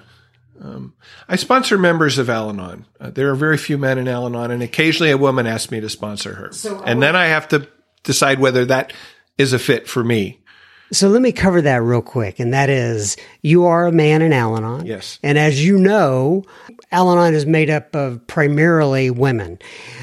[SPEAKER 1] Um, I sponsor members of Al Anon. Uh, there are very few men in Al Anon, and occasionally a woman asks me to sponsor her. So and then I have to decide whether that is a fit for me.
[SPEAKER 3] So let me cover that real quick. And that is, you are a man in Al Anon.
[SPEAKER 1] Yes.
[SPEAKER 3] And as you know, Al Anon is made up of primarily women.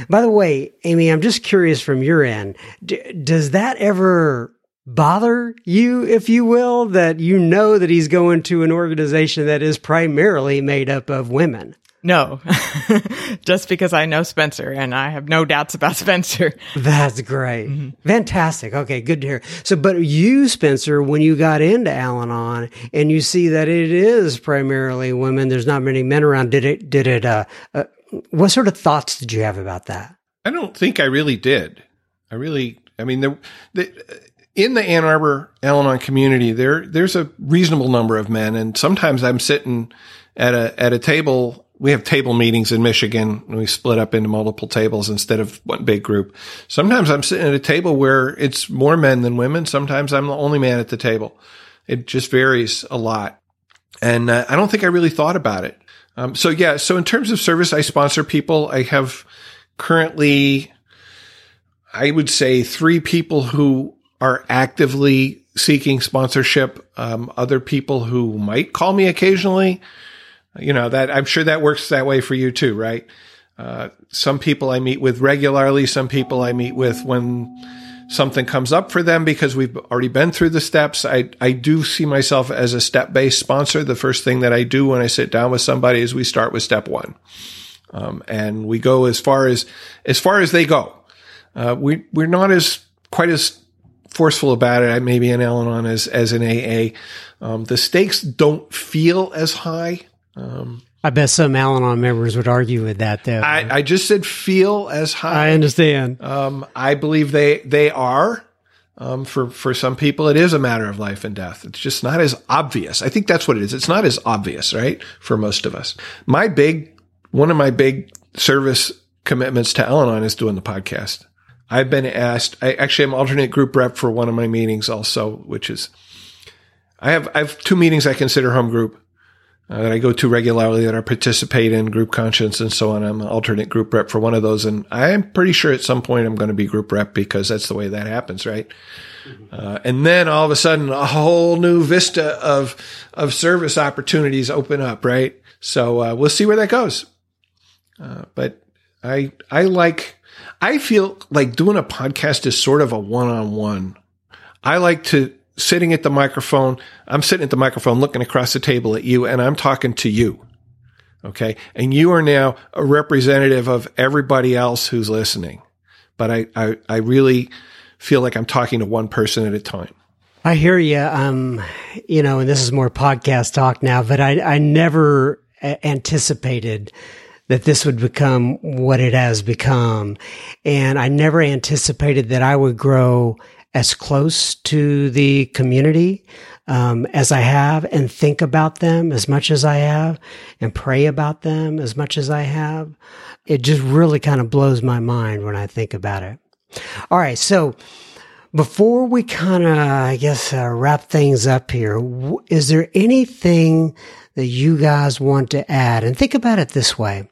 [SPEAKER 3] By the way, Amy, I'm just curious from your end, d- does that ever bother you, if you will, that you know that he's going to an organization that is primarily made up of women?
[SPEAKER 2] No, [laughs] just because I know Spencer and I have no doubts about [laughs] Spencer.
[SPEAKER 3] That's great. Mm-hmm. Fantastic. Okay, good to hear. So, but you, Spencer, when you got into Al Anon and you see that it is primarily women, there's not many men around, did it, did it, uh, uh what sort of thoughts did you have about that?
[SPEAKER 1] I don't think I really did. I really, I mean, the, the in the Ann Arbor Al-Anon community, there there's a reasonable number of men, and sometimes I'm sitting at a at a table. We have table meetings in Michigan, and we split up into multiple tables instead of one big group. Sometimes I'm sitting at a table where it's more men than women. Sometimes I'm the only man at the table. It just varies a lot, and uh, I don't think I really thought about it. Um, so yeah, so in terms of service, I sponsor people. I have currently, I would say, three people who are actively seeking sponsorship. Um, other people who might call me occasionally, you know, that I'm sure that works that way for you too, right? Uh, some people I meet with regularly, some people I meet with when something comes up for them because we've already been through the steps. I, I do see myself as a step based sponsor. The first thing that I do when I sit down with somebody is we start with step one. Um, and we go as far as, as far as they go. Uh, we, we're not as quite as forceful about it, maybe in Al-Anon as, as an AA. Um, the stakes don't feel as high. Um,
[SPEAKER 3] I bet some Al-Anon members would argue with that, though.
[SPEAKER 1] I, I just said feel as high.
[SPEAKER 3] I understand.
[SPEAKER 1] Um, I believe they they are. Um, for for some people, it is a matter of life and death. It's just not as obvious. I think that's what it is. It's not as obvious, right? For most of us, my big one of my big service commitments to Al-Anon is doing the podcast. I've been asked. I actually am alternate group rep for one of my meetings also, which is I have I have two meetings I consider home group uh, that I go to regularly that I participate in group conscience and so on. I'm an alternate group rep for one of those. And I'm pretty sure at some point I'm going to be group rep because that's the way that happens, right? Uh, and then all of a sudden a whole new vista of, of service opportunities open up, right? So, uh, we'll see where that goes. Uh, but I, I like, I feel like doing a podcast is sort of a one on one. I like to, sitting at the microphone. I'm sitting at the microphone looking across the table at you and I'm talking to you. Okay. And you are now a representative of everybody else who's listening. But I, I, I really feel like I'm talking to one person at a time.
[SPEAKER 3] I hear you. Um, you know, and this is more podcast talk now, but I, I never anticipated that this would become what it has become. And I never anticipated that I would grow as close to the community um, as I have and think about them as much as I have and pray about them as much as I have. It just really kind of blows my mind when I think about it. All right. So before we kind of, I guess, uh, wrap things up here, is there anything that you guys want to add? And think about it this way.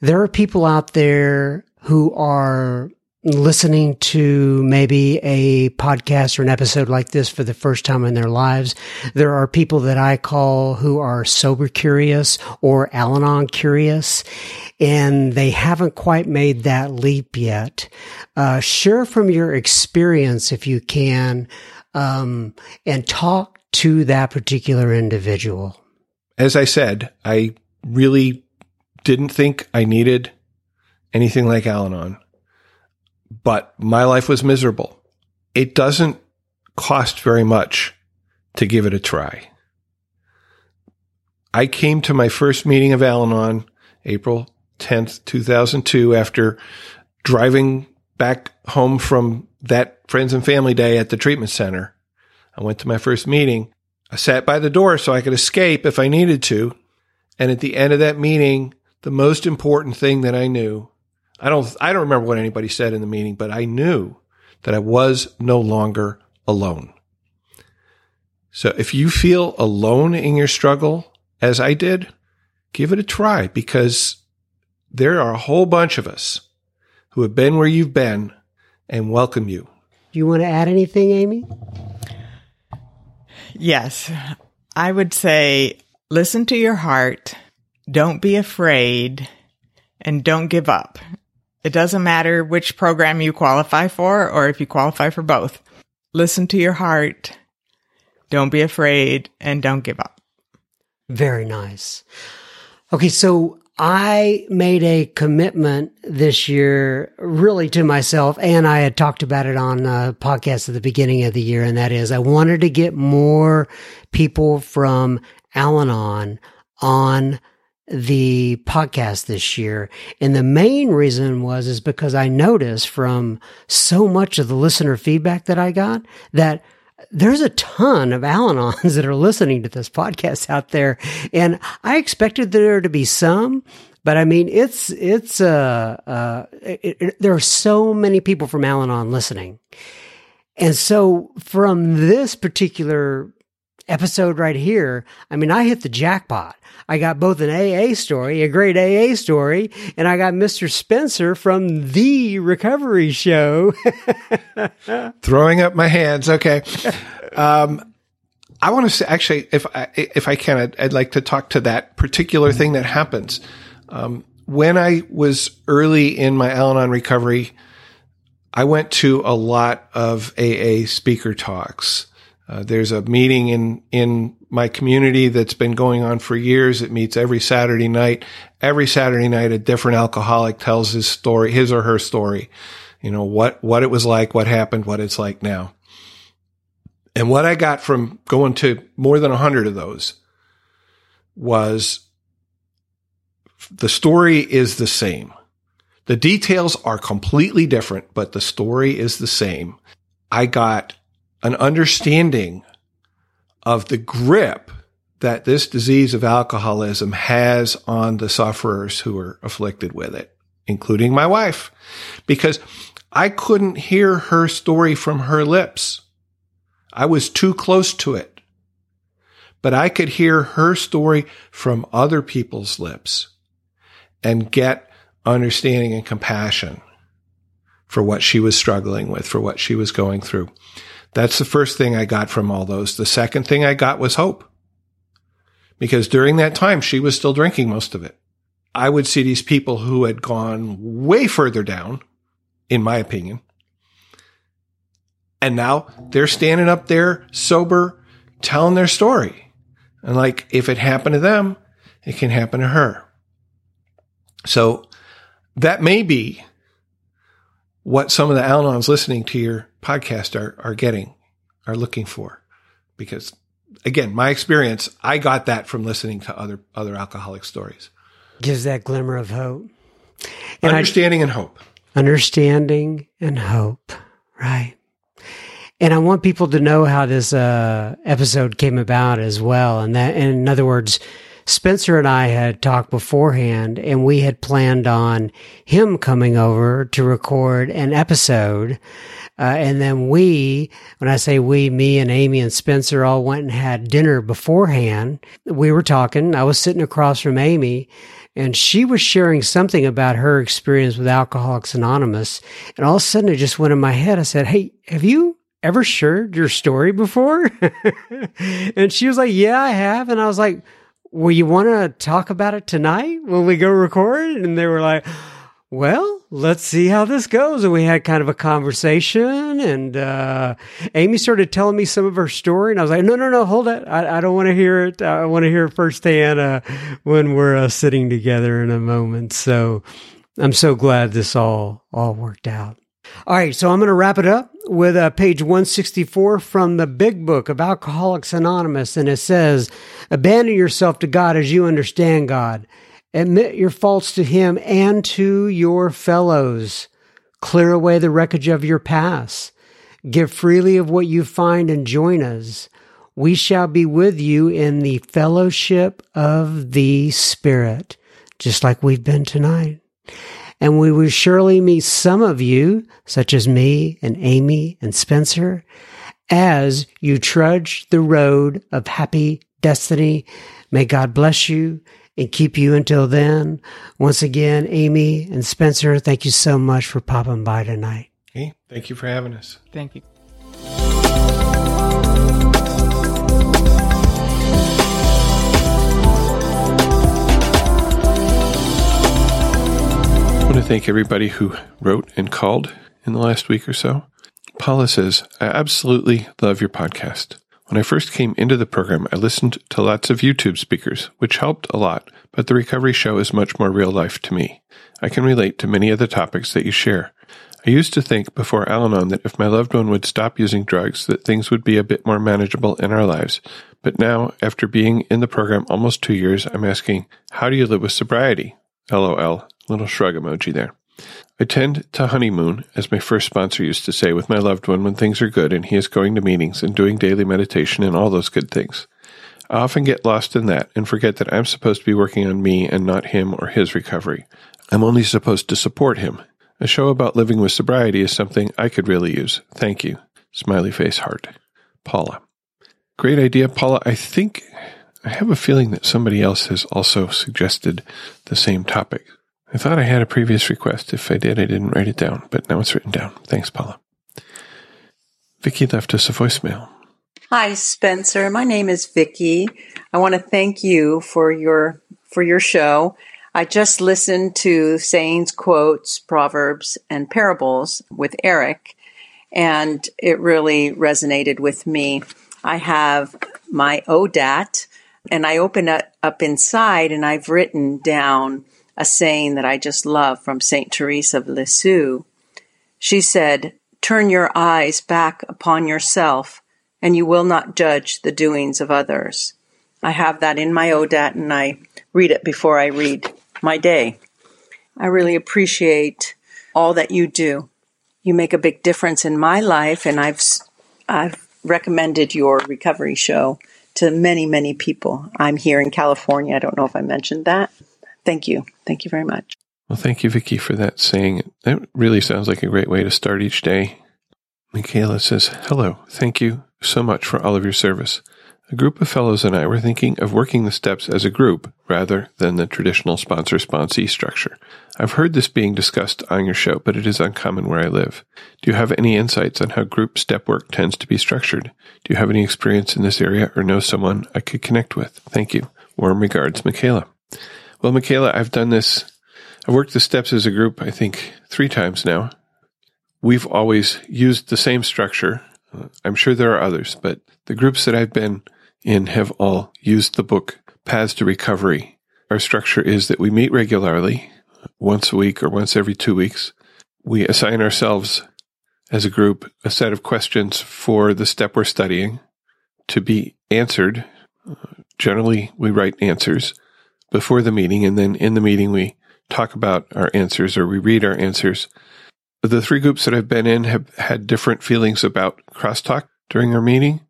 [SPEAKER 3] There are people out there who are listening to maybe a podcast or an episode like this for the first time in their lives. There are people that I call who are sober curious or Al Anon curious, and they haven't quite made that leap yet. Uh, share from your experience if you can, um, and talk to that particular individual.
[SPEAKER 1] As I said, I really didn't think I needed anything like Al Anon but my life was miserable. It doesn't cost very much to give it a try. I came to my first meeting of Al Anon April 10th, 2002, after driving back home from that friends and family day at the treatment center. I went to my first meeting. I sat by the door so I could escape if I needed to. And at the end of that meeting, the most important thing that I knew I don't, I don't remember what anybody said in the meeting, but I knew that I was no longer alone. So if you feel alone in your struggle, as I did, give it a try because there are a whole bunch of us who have been where you've been and welcome you.
[SPEAKER 3] Do you want to add anything, Amy?
[SPEAKER 2] Yes. I would say listen to your heart. Don't be afraid and don't give up. It doesn't matter which program you qualify for or if you qualify for both. Listen to your heart. Don't be afraid and don't give up.
[SPEAKER 3] Very nice. Okay, so I made a commitment this year, really to myself, and I had talked about it on a podcast at the beginning of the year, and that is I wanted to get more people from Al Anon on the podcast this year. And the main reason was, is because I noticed from so much of the listener feedback that I got that there's a ton of Al-Anons [laughs] that are listening to this podcast out there. And I expected there to be some, but I mean, it's, it's, uh, uh, it, it, there are so many people from Al-Anon listening. And so from this particular episode right here, I mean, I hit the jackpot. I got both an AA story, a great AA story, and I got Mr. Spencer from the recovery show. [laughs]
[SPEAKER 1] Throwing up my hands. Okay. Um, I want to say, actually, if I, if I can, I'd, I'd, like to talk to that particular thing that happens. Um, when I was early in my Al Anon recovery, I went to a lot of AA speaker talks. Uh, there's a meeting in, in my community that's been going on for years. It meets every Saturday night. Every Saturday night, a different alcoholic tells his story, his or her story. You know, what, what it was like, what happened, what it's like now. And what I got from going to more than a hundred of those was the story is the same. The details are completely different, but the story is the same. I got an understanding of the grip that this disease of alcoholism has on the sufferers who are afflicted with it, including my wife, because I couldn't hear her story from her lips. I was too close to it, but I could hear her story from other people's lips and get understanding and compassion for what she was struggling with, for what she was going through. That's the first thing I got from all those. The second thing I got was hope. Because during that time, she was still drinking most of it. I would see these people who had gone way further down, in my opinion. And now they're standing up there sober, telling their story. And like, if it happened to them, it can happen to her. So that may be what some of the Al-Anons listening to your podcast are, are getting, are looking for. Because again, my experience, I got that from listening to other, other alcoholic stories.
[SPEAKER 3] Gives that glimmer of hope.
[SPEAKER 1] And understanding I, and hope.
[SPEAKER 3] Understanding and hope. Right. And I want people to know how this uh, episode came about as well. And that, in other words, Spencer and I had talked beforehand and we had planned on him coming over to record an episode. Uh, and then we, when I say we, me and Amy and Spencer all went and had dinner beforehand. We were talking. I was sitting across from Amy and she was sharing something about her experience with Alcoholics Anonymous. And all of a sudden it just went in my head. I said, Hey, have you ever shared your story before? [laughs] and she was like, Yeah, I have. And I was like, well, you want to talk about it tonight when we go record? And they were like, well, let's see how this goes. And we had kind of a conversation and, uh, Amy started telling me some of her story and I was like, no, no, no, hold it. I, I don't want to hear it. I want to hear it firsthand, uh, when we're uh, sitting together in a moment. So I'm so glad this all, all worked out. All right, so I'm going to wrap it up with uh, page 164 from the Big Book of Alcoholics Anonymous, and it says, Abandon yourself to God as you understand God. Admit your faults to Him and to your fellows. Clear away the wreckage of your past. Give freely of what you find and join us. We shall be with you in the fellowship of the Spirit, just like we've been tonight and we will surely meet some of you, such as me and Amy and Spencer, as you trudge the road of happy destiny. May God bless you and keep you until then. Once again, Amy and Spencer, thank you so much for popping by tonight.
[SPEAKER 1] Hey, thank you for having us.
[SPEAKER 2] Thank you.
[SPEAKER 1] Want to thank everybody who wrote and called in the last week or so. Paula says, I absolutely love your podcast. When I first came into the program, I listened to lots of YouTube speakers, which helped a lot, but the recovery show is much more real life to me. I can relate to many of the topics that you share. I used to think before Al Anon that if my loved one would stop using drugs, that things would be a bit more manageable in our lives. But now, after being in the program almost two years, I'm asking, how do you live with sobriety? LOL. Little shrug emoji there. I tend to honeymoon, as my first sponsor used to say, with my loved one when things are good and he is going to meetings and doing daily meditation and all those good things. I often get lost in that and forget that I'm supposed to be working on me and not him or his recovery. I'm only supposed to support him. A show about living with sobriety is something I could really use. Thank you. Smiley face heart. Paula. Great idea, Paula. I think I have a feeling that somebody else has also suggested the same topic. I thought I had a previous request. If I did, I didn't write it down, but now it's written down. Thanks, Paula. Vicky left us a voicemail.
[SPEAKER 4] Hi, Spencer. My name is Vicki. I want to thank you for your for your show. I just listened to sayings, quotes, proverbs, and parables with Eric, and it really resonated with me. I have my ODAT, and I open it up inside, and I've written down a saying that I just love from Saint Teresa of Lisieux. She said, "Turn your eyes back upon yourself." and you will not judge the doings of others. I have that in my ODAT and I read it before I read my day. I really appreciate all that you do. You make a big difference in my life and I've I've recommended your recovery show to many many people. I'm here in California. I don't know if I mentioned that. Thank you. Thank you very much.
[SPEAKER 1] Well, thank you Vicki for that saying. That really sounds like a great way to start each day. Michaela says, "Hello. Thank you so much for all of your service. A group of fellows and I were thinking of working the steps as a group rather than the traditional sponsor sponsee structure. I've heard this being discussed on your show, but it is uncommon where I live. Do you have any insights on how group step work tends to be structured? Do you have any experience in this area or know someone I could connect with? Thank you. Warm regards, Michaela. Well, Michaela, I've done this. I've worked the steps as a group, I think, three times now. We've always used the same structure I'm sure there are others, but the groups that I've been in have all used the book Paths to Recovery. Our structure is that we meet regularly, once a week or once every two weeks. We assign ourselves as a group a set of questions for the step we're studying to be answered. Generally, we write answers before the meeting, and then in the meeting, we talk about our answers or we read our answers the three groups that I've been in have had different feelings about crosstalk during our meeting.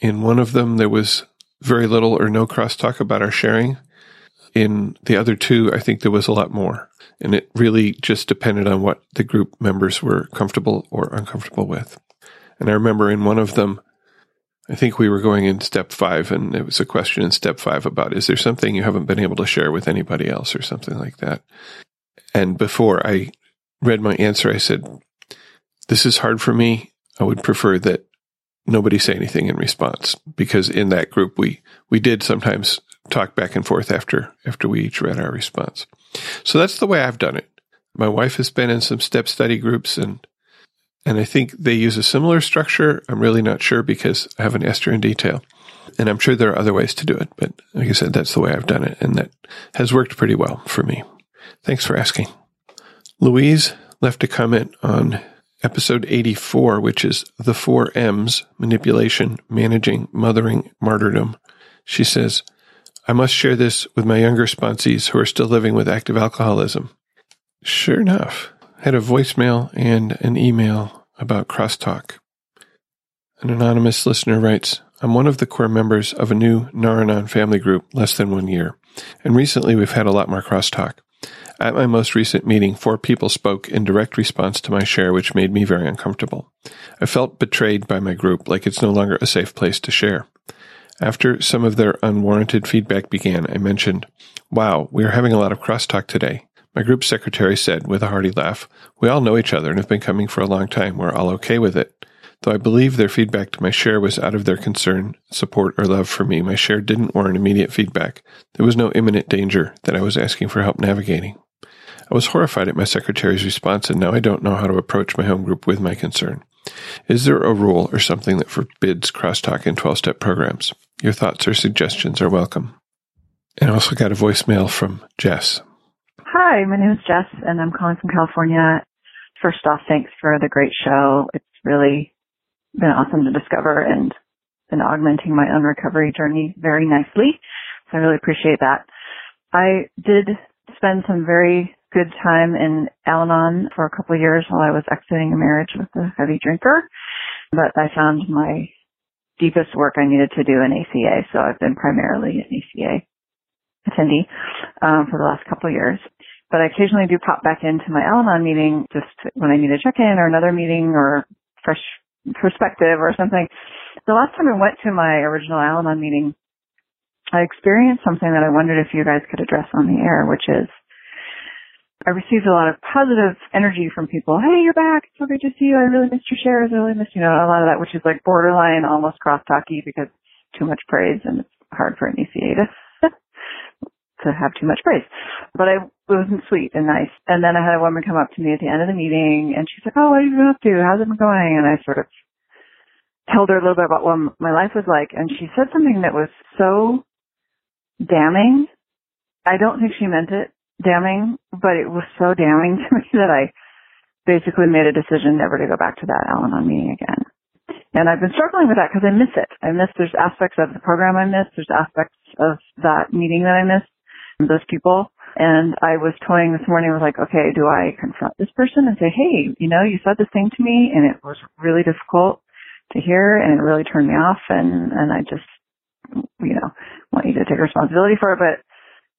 [SPEAKER 1] In one of them, there was very little or no crosstalk about our sharing. In the other two, I think there was a lot more. And it really just depended on what the group members were comfortable or uncomfortable with. And I remember in one of them, I think we were going in step five, and it was a question in step five about is there something you haven't been able to share with anybody else or something like that? And before I read my answer, I said, This is hard for me. I would prefer that nobody say anything in response because in that group we we did sometimes talk back and forth after after we each read our response. So that's the way I've done it. My wife has been in some step study groups and and I think they use a similar structure. I'm really not sure because I haven't asked her in detail. And I'm sure there are other ways to do it, but like I said, that's the way I've done it, and that has worked pretty well for me. Thanks for asking. Louise left a comment on episode 84, which is the four M's manipulation, managing, mothering, martyrdom. She says, I must share this with my younger sponsees who are still living with active alcoholism. Sure enough, had a voicemail and an email about crosstalk. An anonymous listener writes, I'm one of the core members of a new Nar-Anon family group less than one year, and recently we've had a lot more crosstalk. At my most recent meeting, four people spoke in direct response to my share, which made me very uncomfortable. I felt betrayed by my group, like it's no longer a safe place to share. After some of their unwarranted feedback began, I mentioned, Wow, we are having a lot of crosstalk today. My group secretary said, with a hearty laugh, We all know each other and have been coming for a long time. We're all okay with it. Though I believe their feedback to my share was out of their concern, support, or love for me, my share didn't warrant immediate feedback. There was no imminent danger that I was asking for help navigating. I was horrified at my secretary's response, and now I don't know how to approach my home group with my concern. Is there a rule or something that forbids crosstalk in 12 step programs? Your thoughts or suggestions are welcome. And I also got a voicemail from Jess.
[SPEAKER 5] Hi, my name is Jess, and I'm calling from California. First off, thanks for the great show. It's really been awesome to discover and been augmenting my own recovery journey very nicely. So I really appreciate that. I did spend some very good time in Al-Anon for a couple of years while I was exiting a marriage with a heavy drinker. But I found my deepest work I needed to do in ACA, so I've been primarily an ACA attendee um, for the last couple of years. But I occasionally do pop back into my Al-Anon meeting just when I need a check-in or another meeting or fresh perspective or something. The last time I went to my original Al-Anon meeting, I experienced something that I wondered if you guys could address on the air, which is I received a lot of positive energy from people. Hey, you're back. It's so great to see you. I really missed your shares. I really missed, you know, a lot of that, which is like borderline almost crosstalky because too much praise and it's hard for an ACA to, to have too much praise. But I, it was sweet and nice. And then I had a woman come up to me at the end of the meeting and she's like, Oh, what have you been up to? How's it been going? And I sort of told her a little bit about what my life was like. And she said something that was so damning. I don't think she meant it damning, but it was so damning [laughs] to me that I basically made a decision never to go back to that Al-Anon meeting again. And I've been struggling with that because I miss it. I miss, there's aspects of the program I miss, there's aspects of that meeting that I miss, those people. And I was toying this morning, with like, okay, do I confront this person and say, hey, you know, you said this thing to me and it was really difficult to hear and it really turned me off and, and I just, you know, want you to take responsibility for it, but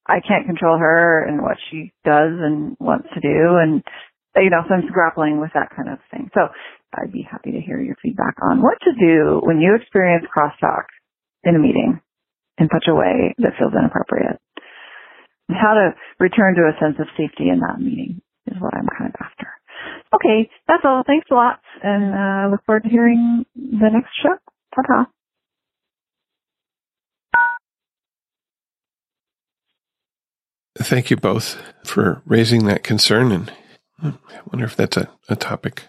[SPEAKER 5] I can't control her and what she does and wants to do. And, you know, so I'm grappling with that kind of thing. So I'd be happy to hear your feedback on what to do when you experience crosstalk in a meeting in such a way that feels inappropriate. How to return to a sense of safety in that meeting is what I'm kind of after. Okay, that's all. Thanks a lot, and uh, look forward to hearing the next show. Ta-ta.
[SPEAKER 1] Thank you both for raising that concern. And I wonder if that's a, a topic,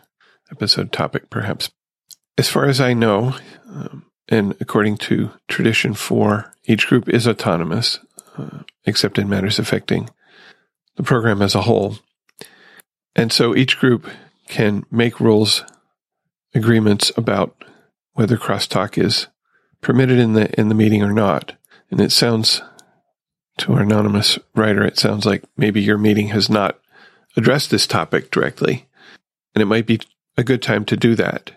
[SPEAKER 1] episode topic, perhaps. As far as I know, um, and according to tradition four, each group is autonomous, uh, except in matters affecting the program as a whole. And so each group can make rules, agreements about whether crosstalk is permitted in the in the meeting or not. And it sounds to our anonymous writer, it sounds like maybe your meeting has not addressed this topic directly, and it might be a good time to do that.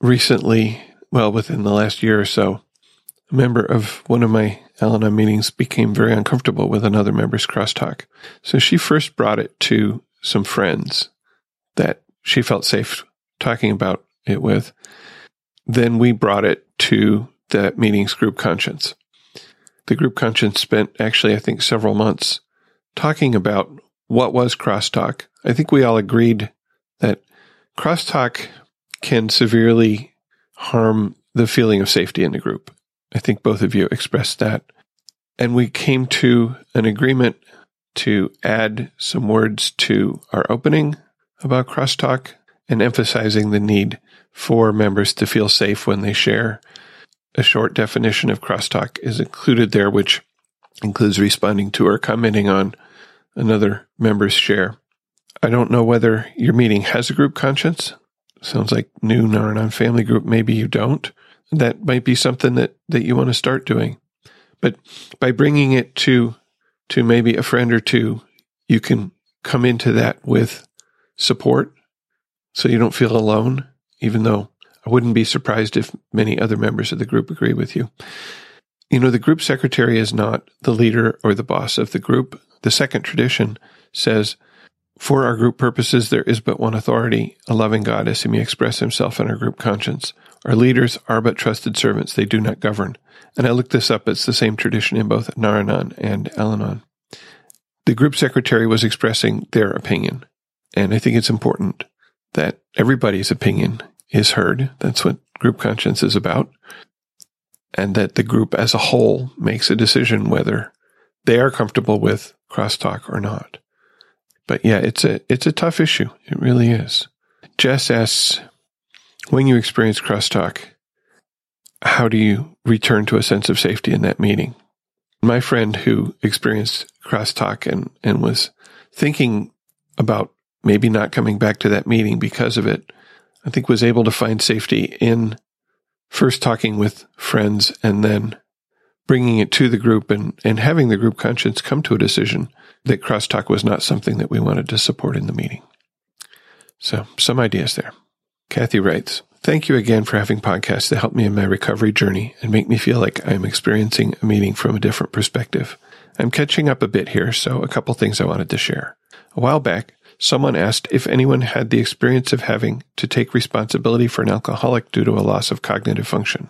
[SPEAKER 1] Recently, well, within the last year or so, a member of one of my Al meetings became very uncomfortable with another member's crosstalk. So she first brought it to some friends that she felt safe talking about it with. Then we brought it to that meeting's group conscience the group conscience spent actually, I think, several months talking about what was crosstalk. I think we all agreed that crosstalk can severely harm the feeling of safety in the group. I think both of you expressed that. And we came to an agreement to add some words to our opening about crosstalk and emphasizing the need for members to feel safe when they share a short definition of crosstalk is included there, which includes responding to or commenting on another member's share. I don't know whether your meeting has a group conscience. Sounds like Nar-Anon family group. Maybe you don't. That might be something that, that you want to start doing. But by bringing it to, to maybe a friend or two, you can come into that with support so you don't feel alone, even though I wouldn't be surprised if many other members of the group agree with you. You know, the group secretary is not the leader or the boss of the group. The second tradition says, for our group purposes, there is but one authority, a loving God, as he may express himself in our group conscience. Our leaders are but trusted servants, they do not govern. And I looked this up, it's the same tradition in both Nar-Anon and Al-Anon. The group secretary was expressing their opinion. And I think it's important that everybody's opinion is heard. That's what group conscience is about. And that the group as a whole makes a decision whether they are comfortable with crosstalk or not. But yeah, it's a, it's a tough issue. It really is. Jess asks, when you experience crosstalk, how do you return to a sense of safety in that meeting? My friend who experienced crosstalk and, and was thinking about maybe not coming back to that meeting because of it I think was able to find safety in first talking with friends and then bringing it to the group and, and having the group conscience come to a decision that crosstalk was not something that we wanted to support in the meeting. So some ideas there. Kathy writes, Thank you again for having podcasts to help me in my recovery journey and make me feel like I am experiencing a meeting from a different perspective. I'm catching up a bit here, so a couple things I wanted to share. A while back, Someone asked if anyone had the experience of having to take responsibility for an alcoholic due to a loss of cognitive function.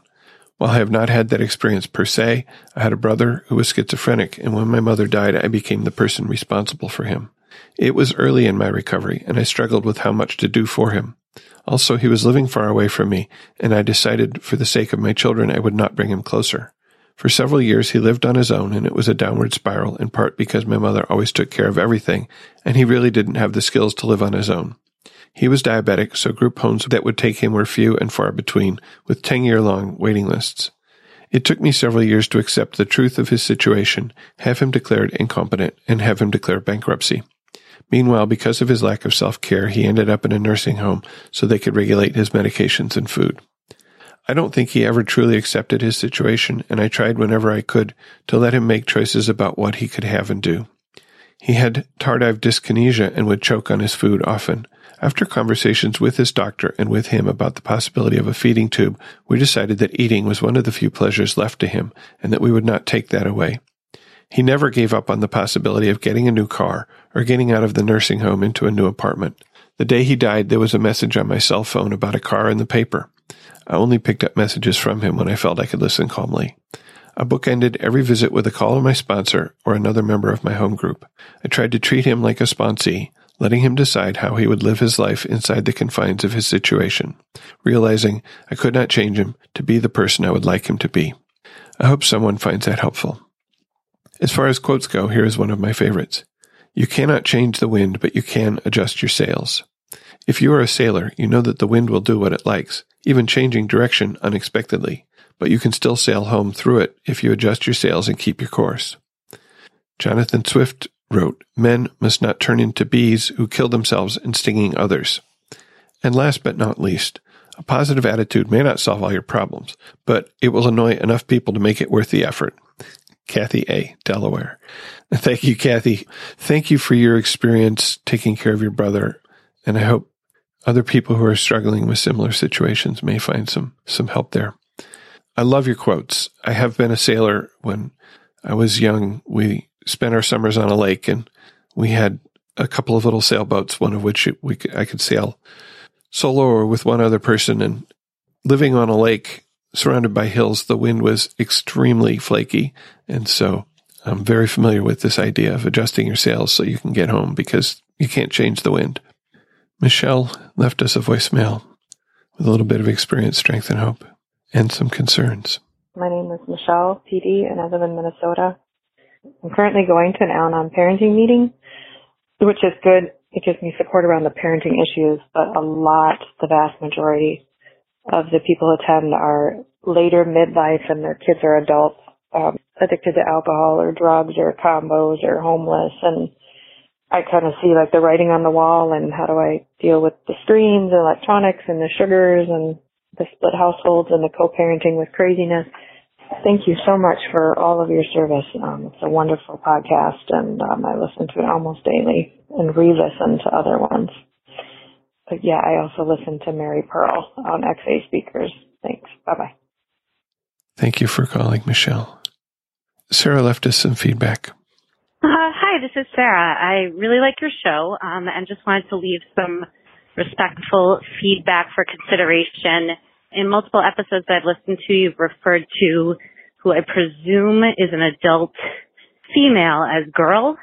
[SPEAKER 1] While I have not had that experience per se, I had a brother who was schizophrenic, and when my mother died, I became the person responsible for him. It was early in my recovery, and I struggled with how much to do for him. Also, he was living far away from me, and I decided for the sake of my children I would not bring him closer. For several years he lived on his own, and it was a downward spiral, in part because my mother always took care of everything, and he really didn't have the skills to live on his own. He was diabetic, so group homes that would take him were few and far between, with 10 year long waiting lists. It took me several years to accept the truth of his situation, have him declared incompetent, and have him declare bankruptcy. Meanwhile, because of his lack of self care, he ended up in a nursing home so they could regulate his medications and food. I don't think he ever truly accepted his situation, and I tried whenever I could to let him make choices about what he could have and do. He had tardive dyskinesia and would choke on his food often. After conversations with his doctor and with him about the possibility of a feeding tube, we decided that eating was one of the few pleasures left to him and that we would not take that away. He never gave up on the possibility of getting a new car or getting out of the nursing home into a new apartment. The day he died, there was a message on my cell phone about a car in the paper. I only picked up messages from him when I felt I could listen calmly. I bookended every visit with a call to my sponsor or another member of my home group. I tried to treat him like a sponsee, letting him decide how he would live his life inside the confines of his situation, realizing I could not change him to be the person I would like him to be. I hope someone finds that helpful. As far as quotes go, here is one of my favorites. You cannot change the wind, but you can adjust your sails. If you are a sailor, you know that the wind will do what it likes, even changing direction unexpectedly but you can still sail home through it if you adjust your sails and keep your course. Jonathan Swift wrote, Men must not turn into bees who kill themselves in stinging others. And last but not least, a positive attitude may not solve all your problems, but it will annoy enough people to make it worth the effort. Kathy A., Delaware. Thank you, Kathy. Thank you for your experience taking care of your brother. And I hope other people who are struggling with similar situations may find some, some help there. I love your quotes. I have been a sailor when I was young. We spent our summers on a lake and we had a couple of little sailboats, one of which we I could sail solo or with one other person. And living on a lake surrounded by hills, the wind was extremely flaky. And so I'm very familiar with this idea of adjusting your sails so you can get home because you can't change the wind. Michelle left us a voicemail with a little bit of experience, strength, and hope and some concerns.
[SPEAKER 6] My name is Michelle PD, and I live in Minnesota. I'm currently going to an Al Anon parenting meeting, which is good. It gives me support around the parenting issues, but a lot, the vast majority of the people who attend are later midlife and their kids are adults, um, addicted to alcohol or drugs or combos or homeless. And I kind of see like the writing on the wall and how do I deal with the screens, the electronics and the sugars and the split households and the co-parenting with craziness. Thank you so much for all of your service. Um, it's a wonderful podcast, and um, I listen to it almost daily and re-listen to other ones. But yeah, I also listen to Mary Pearl on XA speakers. Thanks. Bye bye.
[SPEAKER 1] Thank you for calling, Michelle. Sarah left us some feedback.
[SPEAKER 7] Uh, hi, this is Sarah. I really like your show um, and just wanted to leave some respectful feedback for consideration. In multiple episodes that I've listened to, you've referred to who I presume is an adult female as girl,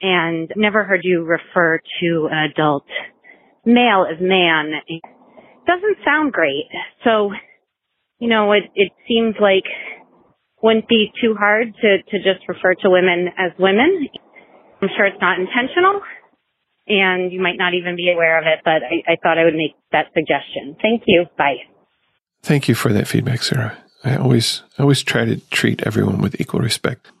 [SPEAKER 7] and never heard you refer to an adult male as man. Doesn't sound great. So, you know, it, it seems like wouldn't be too hard to, to just refer to women as women. I'm sure it's not intentional, and you might not even be aware of it, but I, I thought I would make that suggestion. Thank you. Bye.
[SPEAKER 1] Thank you for that feedback, Sarah. I always I always try to treat everyone with equal respect.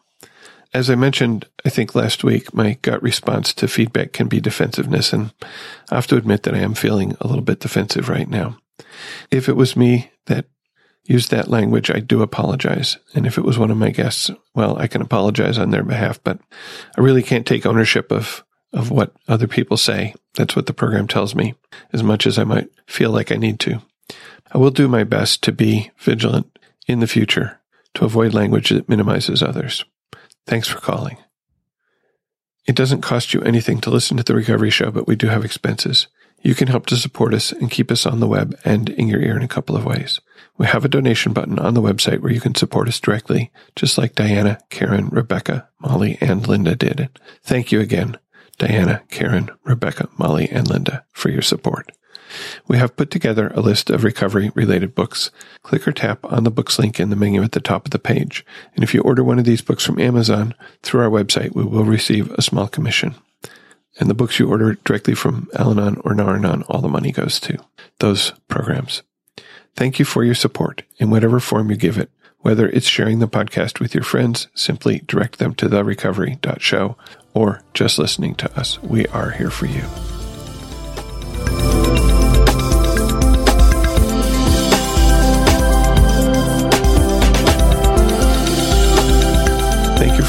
[SPEAKER 1] As I mentioned, I think last week, my gut response to feedback can be defensiveness, and I have to admit that I am feeling a little bit defensive right now. If it was me that used that language, I do apologize. And if it was one of my guests, well, I can apologize on their behalf, but I really can't take ownership of of what other people say. That's what the program tells me, as much as I might feel like I need to. I will do my best to be vigilant in the future to avoid language that minimizes others. Thanks for calling. It doesn't cost you anything to listen to the recovery show, but we do have expenses. You can help to support us and keep us on the web and in your ear in a couple of ways. We have a donation button on the website where you can support us directly, just like Diana, Karen, Rebecca, Molly, and Linda did. Thank you again. Diana, Karen, Rebecca, Molly, and Linda for your support. We have put together a list of recovery related books. Click or tap on the books link in the menu at the top of the page. And if you order one of these books from Amazon through our website, we will receive a small commission. And the books you order directly from Al Anon or Nar Anon, all the money goes to those programs. Thank you for your support in whatever form you give it. Whether it's sharing the podcast with your friends, simply direct them to therecovery.show, or just listening to us. We are here for you